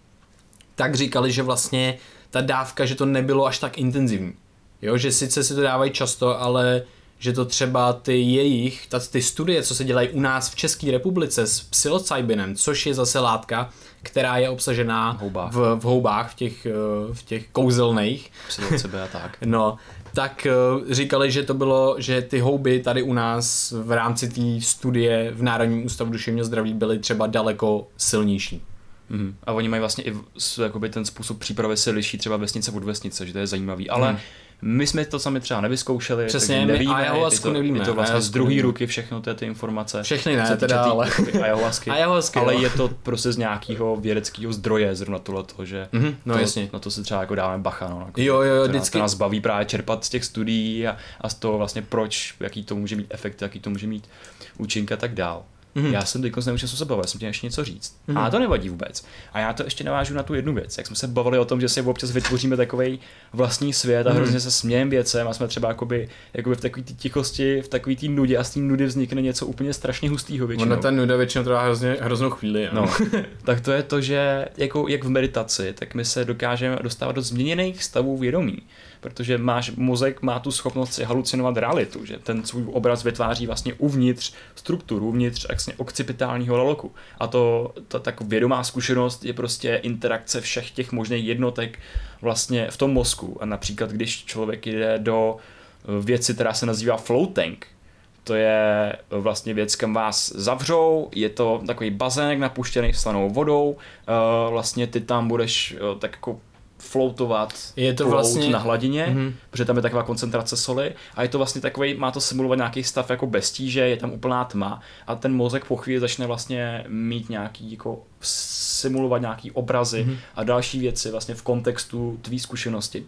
tak říkali, že vlastně ta dávka, že to nebylo až tak intenzivní. Jo, že sice si to dávají často, ale že to třeba ty jejich, ta, ty studie, co se dělají u nás v České republice s psilocybinem, což je zase látka, která je obsažená Houbách. v, v houbách, v těch, eh, v těch kouzelných, od sebe a tak. (laughs) no, tak eh, říkali, že to bylo, že ty houby tady u nás v rámci té studie v Národním ústavu duševního zdraví byly třeba daleko silnější. Mhm. A oni mají vlastně i jakoby ten způsob přípravy se liší třeba vesnice od vesnice, že to je zajímavý. Ale Hmm. My jsme to sami třeba nevyzkoušeli, Přesně, takže my nevíme, ayahuasku je to, nevíme, je to vlastně z ayahuasku druhé ruky všechno ty, ty informace. Všechny ne, teda, ale- jakoby ayahuasky. (laughs) Ayahuasky, ale je to prostě z nějakého vědeckého zdroje, zrovna tohleto, že Mhm, no to, jasně. na to se třeba jako dáme bacha. No, jako, Jo, jo, jo, to, vždycky- to nás baví právě čerpat z těch studií a, a z toho vlastně proč, jaký to může mít efekt, jaký to může mít účink a tak dál. Mhm. Mm-hmm. Já jsem teď neučil, co se bavil, já jsem chtěl ještě něco říct. Mm-hmm. A to nevadí vůbec. A já to ještě navážu na tu jednu věc. Jak jsme se bavili o tom, že si občas vytvoříme takový vlastní svět a Mhm. hrozně se smějeme věcem a jsme třeba jakoby, jakoby v takové té tichosti, v takové té nudě a z té nudy vznikne něco úplně strašně hustého většinou. Ono ta nuda většinou trvá hrozně, hroznou chvíli. No, (laughs) tak to je to, že jako, jak v meditaci, tak my se dokážeme dostávat do změněných stavů vědomí, protože máš, mozek má tu schopnost si halucinovat realitu, že ten svůj obraz vytváří vlastně uvnitř strukturu, uvnitř vlastně okcipitálního laloku. A to, ta tak vědomá zkušenost je prostě interakce všech těch možných jednotek vlastně v tom mozku. A například, když člověk jde do eh, věci, která se nazývá floating, to je vlastně věc, kam vás zavřou, je to takový bazének napuštěný slanou vodou, eh, vlastně ty tam budeš eh, tak jako floatovat Je to vlastně- na hladině, Mhm. mm-hmm. protože tam je taková koncentrace soli a je to vlastně takový, má to simulovat nějaký stav jako bez tíže, je tam úplná tma a ten mozek po chvíli začne vlastně mít nějaký jako simulovat nějaký obrazy mm-hmm. a další věci vlastně v kontextu tvý zkušenosti.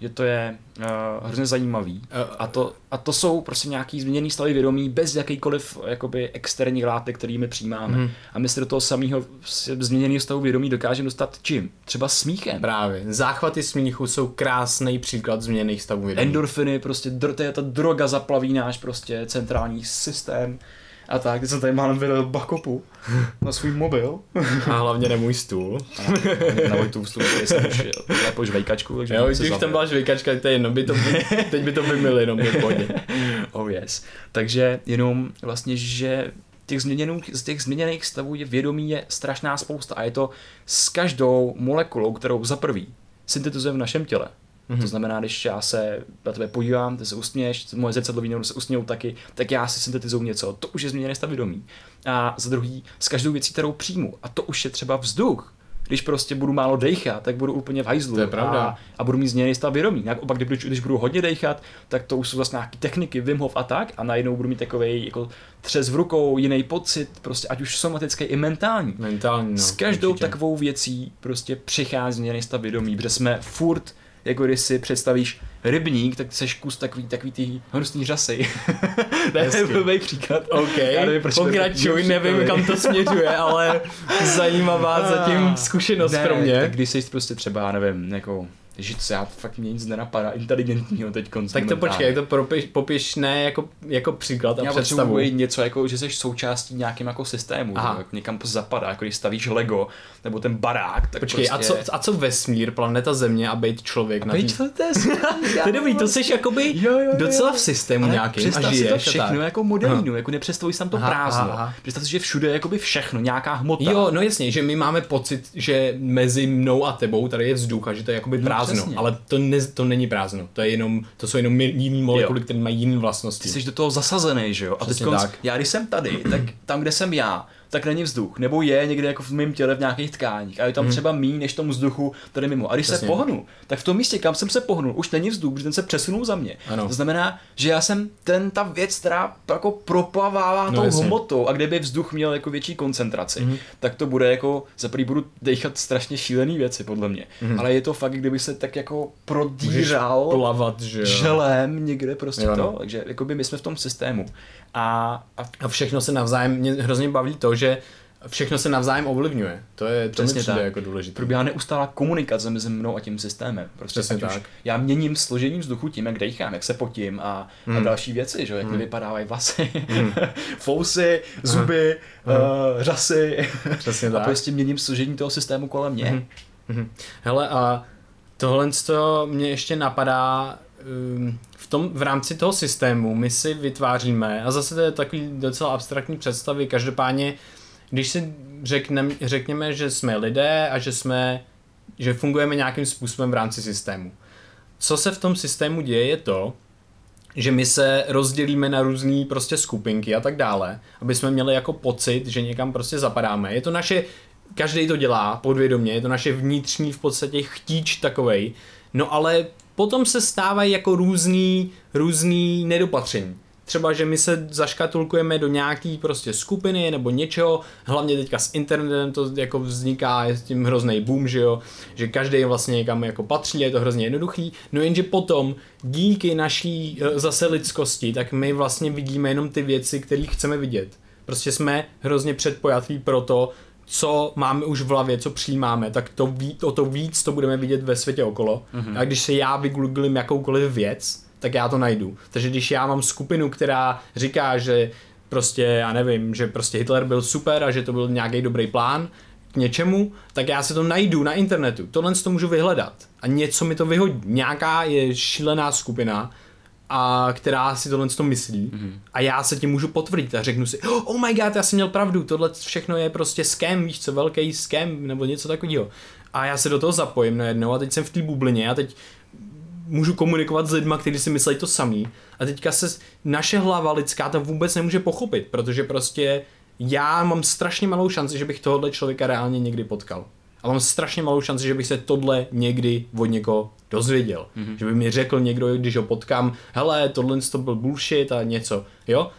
Že to je uh, hrozně zajímavý. Eh, A to, a to jsou prostě nějaký změněný stavy vědomí bez jakýkoliv jakoby externích látek, kterými přijímáme. Mhm. Mm. A my se do toho samého změněného stavu vědomí dokážeme dostat čím? Třeba smíchem. Právě. Záchvaty smíchu jsou krásný příklad změněných stavů vědomí. Endorfiny, prostě dr- to je ta droga zaplaví náš prostě centrální systém. A tak, jsem tady málem vydal bakopu na svůj mobil. A hlavně ne můj stůl. na Vojtu vstup, který jsem už lepo žvejkačku, takže Jo, když tam byla žvejkačka, to je jedno, by to, teď by to vymyli jenom v. Oh yes. Takže jenom vlastně, že těch změněných, z těch změněných stavů je vědomí je strašná spousta a je to s každou molekulou, kterou za prvý syntetizujeme v našem těle. Mm-hmm. To znamená, když já se na tebe podívám, ty se usměješ, moje zrcadlový neuron se usmějou taky, tak já si syntetizuju něco. To už je změněný stav vědomí. A za druhý, s každou věcí, kterou přijmu, a to už je třeba vzduch. Když prostě budu málo dejchat, tak budu úplně v hajzlu. To je pravda. A, a budu mít změněný stav vědomí. Jak opak, když, když budu hodně dechat, tak to už jsou zase nějaké techniky, Wim Hof a tak, a najednou budu mít takový jako třes v rukou, jiný pocit, prostě ať už somatický i mentální. Mentální, no. S každou určitě. takovou věcí prostě přichází změněný stav vědomí, protože jsme furt, jako když si představíš rybník, tak seš kus takový, takový ty hnusný řasy. (laughs) to je blbý příklad. OK, Já nevím, proč pokračuj, nevím kam to směřuje, ale (laughs) zajímavá zatím zkušenost ne, pro mě. Tak když jsi prostě třeba, nevím, jako že co já fakt mě nic nenapadá inteligentního teď Tak to počkej, jak to propiš, popiš ne jako, jako příklad a já představu. Já něco jako, že jsi součástí nějakým jako systému, že, jak někam zapadá, jako když stavíš Lego, nebo ten barák, tak Počkej, prostě... a, co, a co vesmír, planeta Země a být člověk? A na být tý... (laughs) to je dobrý, to jsi jakoby jo, jo, jo, docela v systému Ale nějakým a žiješ si to všechno jako modelínu, jako nepředstavuj si tam to aha, prázdno. Aha. Představ si, že všude je jakoby všechno, nějaká hmota. Jo, no jasně, že my máme pocit, že mezi mnou a tebou tady je vzduch a že to je jakoby no, prázdno, no, ale to, ne, to není prázdno, to je jenom, to jsou jenom jiný molekuly, které mají jiné vlastnosti. Ty jsi do toho zasazený, že jo? A teď já když jsem tady, tak tam, kde jsem já, tak není vzduch. Nebo je někde jako v mém těle v nějakých tkáních. A je tam hmm. třeba méně než tomu vzduchu tady mimo. A když Přesně. se pohnu, tak v tom místě, kam jsem se pohnul, už není vzduch, protože ten se přesunul za mě. Ano. To znamená, že já jsem ten ta věc, která jako proplavává no, tou jasně. hmotou a kdyby vzduch měl jako větší koncentraci, hmm. tak to bude jako, za prvý budu dechat strašně šílený věci, podle mě. Hmm. Ale je to fakt, kdyby se tak jako prodíral plavat, že jo. želem někde prostě jo, no. to. Takže jako by my jsme v tom systému. A, a, a všechno se navzájem, mě hrozně baví to, že všechno se navzájem ovlivňuje. To je to Přesně tak. jako důležité. Probíhá neustálá komunikace mezi mnou a tím systémem. Prostě Přesně tak. já měním složení vzduchu tím, jak dejchám, jak se potím a, hmm. a další věci, že? jak hmm. mi vypadávají vlasy, hmm. (laughs) fousy, zuby, hmm. uh, řasy. Přesně (laughs) tak. A prostě měním složení toho systému kolem mě. Hmm. Hmm. Hele a tohle mě ještě napadá um, tom, v rámci toho systému my si vytváříme, a zase to je takový docela abstraktní představy, každopádně, když si řeknem, řekněme, že jsme lidé a že jsme, že fungujeme nějakým způsobem v rámci systému. Co se v tom systému děje je to, že my se rozdělíme na různé prostě skupinky a tak dále, aby jsme měli jako pocit, že někam prostě zapadáme. Je to naše, každý to dělá podvědomě, je to naše vnitřní v podstatě chtíč takovej, no ale potom se stávají jako různý, různý nedopatření. Třeba, že my se zaškatulkujeme do nějaký prostě skupiny nebo něčeho, hlavně teďka s internetem to jako vzniká, je s tím hrozný boom, že jo, že každý vlastně někam jako patří, je to hrozně jednoduchý, no jenže potom díky naší e, zase lidskosti, tak my vlastně vidíme jenom ty věci, které chceme vidět. Prostě jsme hrozně předpojatví pro to, co máme už v hlavě, co přijímáme, tak to ví, o to víc to budeme vidět ve světě okolo. Mm-hmm. A když se já vygooglím jakoukoliv věc, tak já to najdu. Takže když já mám skupinu, která říká, že prostě, já nevím, že prostě Hitler byl super a že to byl nějaký dobrý plán k něčemu, tak já se to najdu na internetu. Tohle to můžu vyhledat. A něco mi to vyhodí. Nějaká je šílená skupina, a která si tohle to myslí mm-hmm. a já se tím můžu potvrdit a řeknu si, oh my god, já jsem měl pravdu, tohle všechno je prostě scam, víš co, velký scam nebo něco takového. A já se do toho zapojím najednou a teď jsem v té bublině a teď můžu komunikovat s lidmi, kteří si myslí to samý. A teďka se naše hlava lidská to vůbec nemůže pochopit, protože prostě já mám strašně malou šanci, že bych tohohle člověka reálně někdy potkal. A mám strašně malou šanci, že bych se tohle někdy od někoho dozvěděl. Mm-hmm. Že by mi řekl někdo, když ho potkám, hele, tohle to byl bullshit a něco, jo.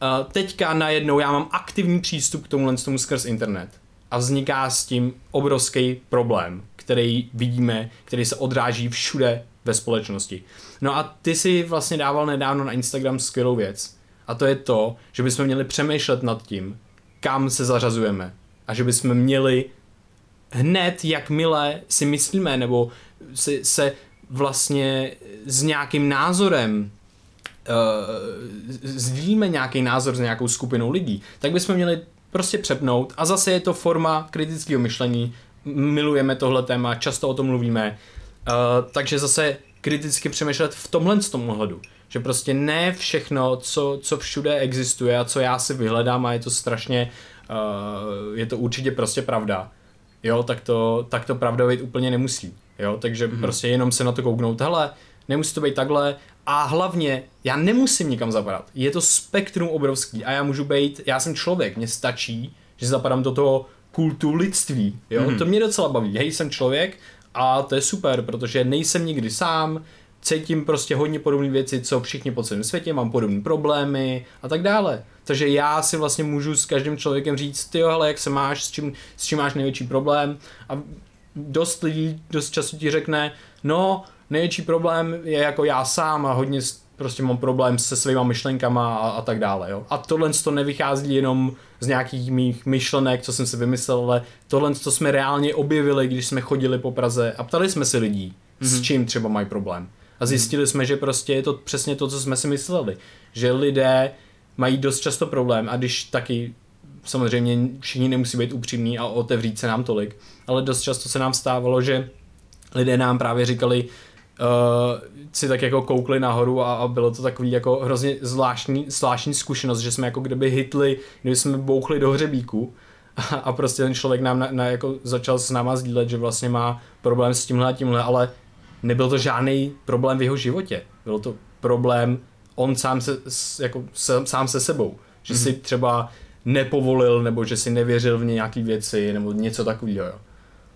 A teďka najednou já mám aktivní přístup k tomuhle tomu skrz internet. A vzniká s tím obrovský problém, který vidíme, který se odráží všude ve společnosti. No a ty si vlastně dával nedávno na Instagram skvělou věc. A to je to, že bychom měli přemýšlet nad tím, kam se zařazujeme. A že bychom měli hned, jakmile si myslíme, nebo si, se vlastně s nějakým názorem uh, sdílíme nějaký názor s nějakou skupinou lidí, tak bychom měli prostě přepnout a zase je to forma kritického myšlení, milujeme tohle téma, často o tom mluvíme, uh, takže zase kriticky přemýšlet v tomhle z tom ohledu, že prostě ne všechno, co, co všude existuje a co já si vyhledám a je to strašně, uh, je to určitě prostě pravda, jo, tak to, tak to pravda být úplně nemusí, jo, takže mm-hmm. prostě jenom se na to kouknout, hele, nemusí to být takhle a hlavně já nemusím nikam zapadat, je to spektrum obrovský a já můžu být, já jsem člověk, mně stačí, že zapadám do toho kultu lidství, jo, mm-hmm. to mě docela baví, hej, jsem člověk a to je super, protože nejsem nikdy sám, cítím prostě hodně podobné věci, co všichni po celém světě, mám podobné problémy a tak dále. Takže já si vlastně můžu s každým člověkem říct, ty ale jak se máš, s čím, s čím máš největší problém a dost lidí dost často ti řekne, no největší problém je jako já sám a hodně prostě mám problém se svýma myšlenkama a, a tak dále. Jo? A tohle to nevychází jenom z nějakých mých myšlenek, co jsem si vymyslel, ale tohle to jsme reálně objevili, když jsme chodili po Praze a ptali jsme si lidí, s čím třeba mají problém. A zjistili jsme, že prostě je to přesně to, co jsme si mysleli. Že lidé mají dost často problém a když taky samozřejmě všichni nemusí být upřímní a otevřít se nám tolik, ale dost často se nám stávalo, že lidé nám právě říkali, uh, si tak jako koukli nahoru a, a bylo to takový jako hrozně zvláštní, zvláštní zkušenost, že jsme jako kdyby hitli, kdyby jsme bouchli do hřebíku a, (laughs) a prostě ten člověk nám na, na, jako začal s náma sdílet, že vlastně má problém s tímhle a tímhle, ale nebyl to žádný problém v jeho životě. Byl to problém on sám se, jako, sám se sebou. Že mm-hmm. si třeba nepovolil, nebo že si nevěřil v nějaké věci, nebo něco takového. Jo.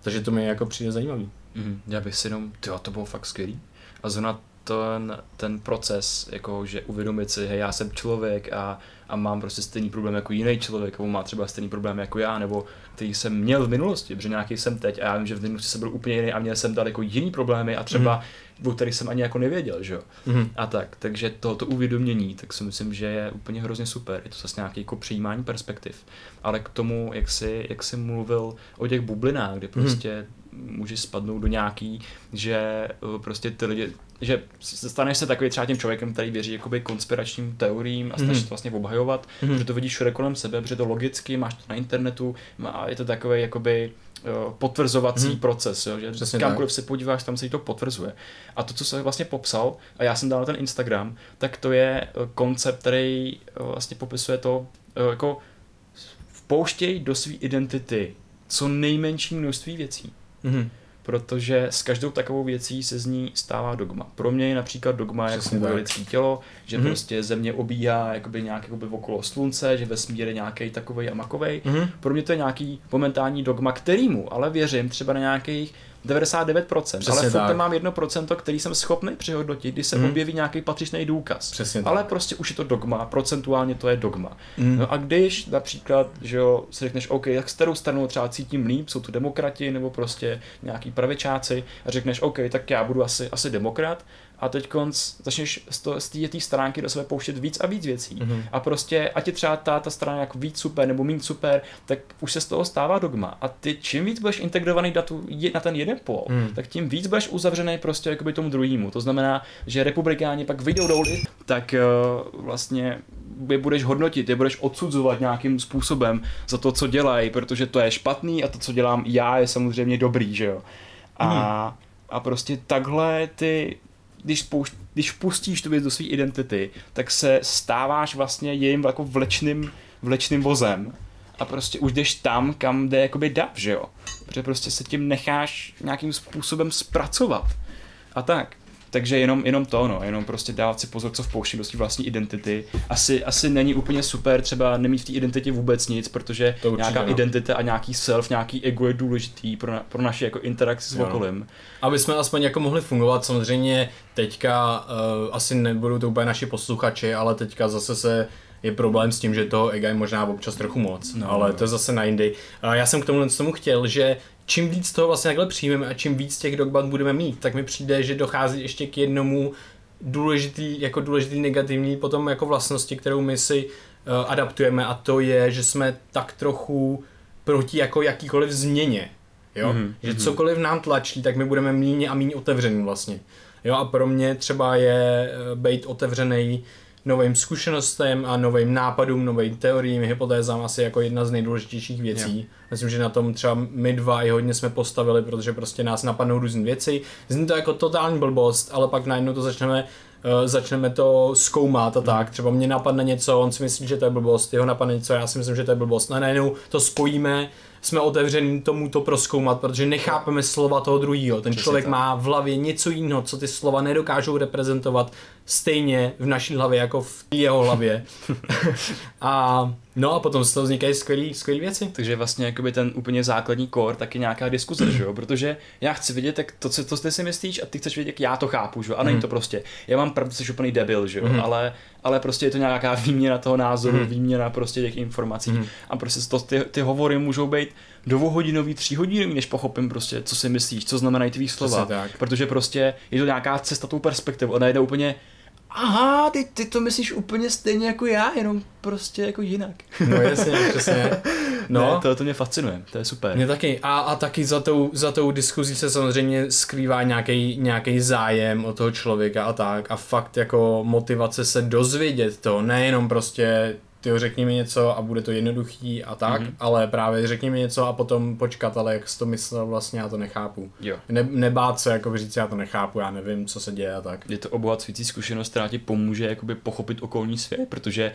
Takže to mi jako přijde zajímavý. Mm, já bych si jenom, tyjo, to bylo fakt skvělý. A zrovna ten, ten proces, jako že uvědomit si, hej, já jsem člověk a, a mám prostě stejný problém jako jiný člověk, nebo má třeba stejný problém jako já, nebo který jsem měl v minulosti, protože nějaký jsem teď a já vím, že v minulosti jsem byl úplně jiný a měl jsem daleko jiný problémy a třeba mm. o kterých jsem ani jako nevěděl, že jo. Mm. A tak, takže tohoto uvědomění, tak si myslím, že je úplně hrozně super. Je to zase nějaký jako přijímání perspektiv. Ale k tomu, jak jsi, jak jsi mluvil o těch bublinách, kde mhm. prostě mm. může spadnout do nějaký, že eh, prostě ty lidi, že staneš se takový třeba tím člověkem, který věří jakoby konspiračním teoriím a snažíš mm-hmm. to vlastně obhajovat, mm-hmm. protože to vidíš všude kolem sebe, protože to logicky, máš to na internetu a je to takový jakoby potvrzovací mm-hmm. proces, jo, že Přesně kamkoliv tak. se podíváš, tam se to potvrzuje. A to, co jsem vlastně popsal, a já jsem dal na ten Instagram, tak to je eh, koncept, který eh, vlastně popisuje to, eh, jako vpouštěj do své identity co nejmenší množství věcí. Mm-hmm protože s každou takovou věcí se z ní stává dogma. Pro mě je například dogma, jak funguje lidské tělo, že mm-hmm. prostě země obíhá jakoby nějak jakoby okolo slunce, že vesmír je nějaký takový a makovej. Mm-hmm. Pro mě to je nějaký momentální dogma, kterýmu ale věřím třeba na nějakých 99%, Přesně ale furt tam mám 1%, který jsem schopný přehodnotit, když se mm. objeví nějaký patřičný důkaz. Přesně ale tak. prostě už je to dogma, procentuálně to je dogma. Mm. No a když například, že jo, si řekneš, OK, jak s kterou stranu třeba cítím líp, jsou to demokrati nebo prostě nějaký pravičáci a řekneš, OK, tak já budu asi, asi demokrat, a teď začneš z té stránky do sebe pouštět víc a víc věcí. Mm-hmm. A prostě, ať je třeba ta, ta strana jako víc super nebo méně super, tak už se z toho stává dogma. A ty čím víc budeš integrovaný datu na ten jeden pol, mm. tak tím víc budeš uzavřený prostě jakoby tomu druhému. To znamená, že republikáni pak vyjdou do ulic, tak uh, vlastně je budeš hodnotit, je budeš odsuzovat nějakým způsobem za to, co dělají, protože to je špatný a to, co dělám já, je samozřejmě dobrý, že jo. A, mm. a prostě takhle ty když, pouš- když pustíš tu věc do své identity, tak se stáváš vlastně jejím jako vlečným, vlečným vozem a prostě už jdeš tam, kam jde jakoby dav, že jo? Protože prostě se tím necháš nějakým způsobem zpracovat. A tak. Takže jenom, jenom to, no, jenom prostě dávat si pozor, co vpouštím do své vlastní identity. Asi, asi není úplně super třeba nemít v té identitě vůbec nic, protože to určitě, nějaká no. identita a nějaký self, nějaký ego je důležitý pro, na, pro naši jako interakci s okolím. Aby jsme aspoň jako mohli fungovat, samozřejmě teďka uh, asi nebudou to úplně naši posluchači, ale teďka zase se je problém s tím, že toho ega je možná občas trochu moc, no, ale no. to je zase na jindy. Já jsem k tomu, tomu chtěl, že čím víc toho vlastně takhle přijmeme a čím víc těch dogmat budeme mít, tak mi přijde, že dochází ještě k jednomu důležitý, jako důležitý negativní potom jako vlastnosti, kterou my si uh, adaptujeme a to je, že jsme tak trochu proti jako jakýkoliv změně. Jo? Mm-hmm. Že mhm. cokoliv nám tlačí, tak my budeme méně a méně otevření vlastně. Jo a pro mě třeba je uh, být otevřený novým zkušenostem a novým nápadům, novým teoriím, hypotézám asi jako jedna z nejdůležitějších věcí. Yeah. Myslím, že na tom třeba my dva i hodně jsme postavili, protože prostě nás napadnou různé věci. Zní to jako totální blbost, ale pak najednou to začneme uh, začneme to zkoumat a tak. Třeba mě napadne něco, on si myslí, že to je blbost, jeho napadne něco, já si myslím, že to je blbost. A najednou to spojíme, jsme otevření tomu to proskoumat, protože nechápeme slova toho druhého. Ten Přesně člověk tak. má v hlavě něco jiného, co ty slova nedokážou reprezentovat stejně v naší hlavě jako v jeho hlavě. (laughs) a no a potom z toho vznikají skvělé skvělé věci. Takže vlastně jakoby ten úplně základní core taky nějaká diskuze, že jo? Protože já chci vidět, jak to, co to ty si myslíš a ty chceš vědět, jak já to chápu, že jo? A není mm. to prostě, já mám pravdu, jsi úplný debil, že jo? Mm. Ale, ale prostě je to nějaká výměna toho názoru, mm. výměna prostě těch informací a prostě to, ty, ty hovory můžou být dvouhodinový, tříhodinový, než pochopím prostě, co si myslíš, co znamenají tvý slova. Protože prostě je to nějaká cesta tou perspektivou, ona jde úplně aha, ty, ty to myslíš úplně stejně jako já, jenom prostě jako jinak. No jasně, přesně. (laughs) No, ne, to, to mě fascinuje, to je super. Mě taky. A, a taky za tou, za tou diskuzí se samozřejmě skrývá nějaký nějaký zájem o toho člověka a tak. A fakt jako motivace se dozvědět to, nejenom prostě ty řekni mi něco a bude to jednoduchý a tak, mm-hmm. ale právě řekni mi něco a potom počkat, ale jak jsi to myslel vlastně, já to nechápu. Jo. Ne, nebát se, jako říct, já to nechápu, já nevím, co se děje a tak. Je to obohacující zkušenost, která ti pomůže jakoby pochopit okolní svět, protože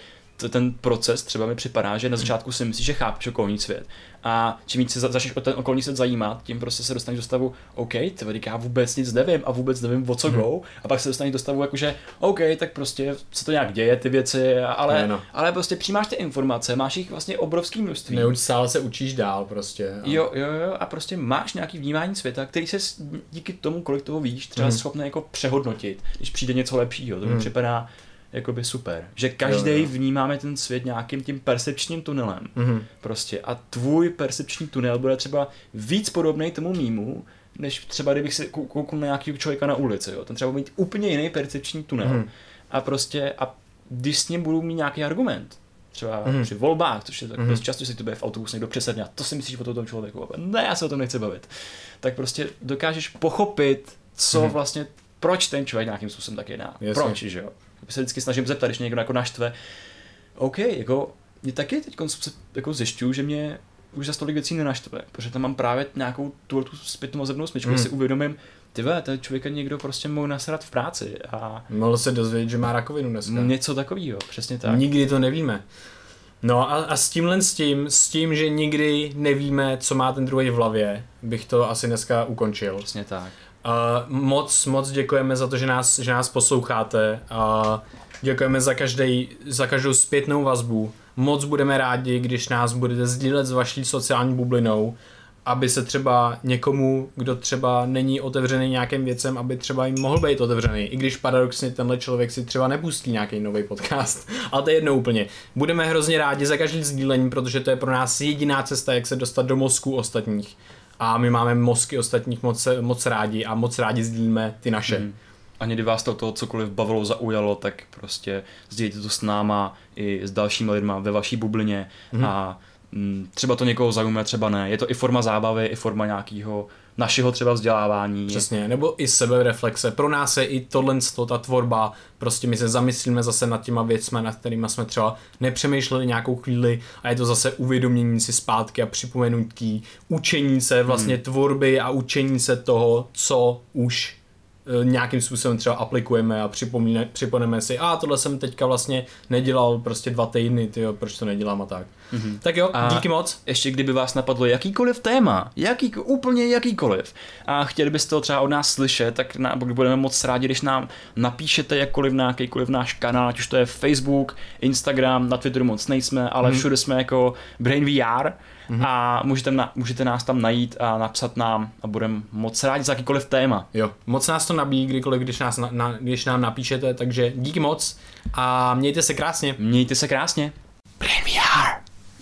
ten proces třeba mi připadá, že na začátku si myslíš, že chápeš okolní svět. A čím víc se začneš o ten okolní svět zajímat, tím prostě se dostaneš do stavu, OK, ty já vůbec nic nevím a vůbec nevím, o co hmm. go. A pak se dostaneš do stavu, jakože, OK, tak prostě se to nějak děje, ty věci, ale, no. ale prostě přijímáš ty informace, máš jich vlastně obrovský množství. Neustále se učíš dál prostě. A... Jo, jo, jo, a prostě máš nějaký vnímání světa, který se díky tomu, kolik toho víš, třeba hmm. schopný jako přehodnotit, když přijde něco lepšího. To mi hmm. připadá jakoby super. Že každý vnímáme ten svět nějakým tím percepčním tunelem. Mm-hmm. Prostě. A tvůj percepční tunel bude třeba víc podobný tomu mýmu, než třeba kdybych se koukal na nějakého člověka na ulici. Jo. Ten třeba bude mít úplně jiný percepční tunel. Mm-hmm. A prostě, a když s ním budu mít nějaký argument, třeba mm-hmm. při volbách, což je tak mm-hmm. dost často, že si tebe v autobuse někdo přesedne a to si myslíš o tom člověku. Ne, já se o tom nechci bavit. Tak prostě dokážeš pochopit, co mm-hmm. vlastně, proč ten člověk nějakým způsobem tak jedná. Jasně. Proč, že jo se vždycky snažím zeptat, když mě někdo jako naštve. OK, jako mě taky teď jako zjišťuju, že mě už za tolik věcí nenaštve, protože tam mám právě nějakou tu, tu zpětnou vazebnou smyčku, hmm. si uvědomím, ty ve, ten člověka někdo prostě mohl nasrat v práci a... Mohl se dozvědět, že má rakovinu dneska. Něco takového, přesně tak. Nikdy to nevíme. No a, a s tímhle s tím, s tím, že nikdy nevíme, co má ten druhý v hlavě, bych to asi dneska ukončil. Přesně tak. Uh, moc, moc děkujeme za to, že nás, že nás posloucháte. Uh, děkujeme za, každý, za každou zpětnou vazbu. Moc budeme rádi, když nás budete sdílet s vaší sociální bublinou, aby se třeba někomu, kdo třeba není otevřený nějakým věcem, aby třeba jim mohl být otevřený. I když paradoxně tenhle člověk si třeba nepustí nějaký nový podcast. (laughs) Ale to je jedno úplně. Budeme hrozně rádi za každý sdílení, protože to je pro nás jediná cesta, jak se dostat do mozku ostatních a my máme mozky ostatních moc, moc rádi a moc rádi sdílíme ty naše. Mm. A kdyby vás to toho cokoliv bavilo, zaujalo, tak prostě sdílejte to s náma i s dalšími lidma ve vaší bublině mm. a třeba to někoho zaujme, třeba ne. Je to i forma zábavy, i forma nějakého našeho třeba vzdělávání. Přesně, nebo i sebereflexe. Pro nás je i tohle, ta tvorba, prostě my se zamyslíme zase nad těma věcmi, nad kterými jsme třeba nepřemýšleli nějakou chvíli a je to zase uvědomění si zpátky a připomenutí, učení se vlastně hmm. tvorby a učení se toho, co už nějakým způsobem třeba aplikujeme a připomíne, připoneme si, a tohle jsem teďka vlastně nedělal prostě dva týdny, tyjo, proč to nedělám a tak. Mm-hmm. Tak jo, a díky moc. Ještě kdyby vás napadlo jakýkoliv téma, jaký, úplně jakýkoliv, a chtěli byste to třeba od nás slyšet, tak na, budeme moc rádi, když nám napíšete jakkoliv na jakýkoliv náš kanál, ať už to je Facebook, Instagram, na Twitteru moc nejsme, ale mm-hmm. všude jsme jako Brain VR, mm-hmm. a můžete, na, můžete nás tam najít a napsat nám a budeme moc rádi za jakýkoliv téma. Jo, moc nás to nabíjí kdykoliv, když, nás, na, když nám napíšete, takže díky moc a mějte se krásně. Mějte se krásně. Premium.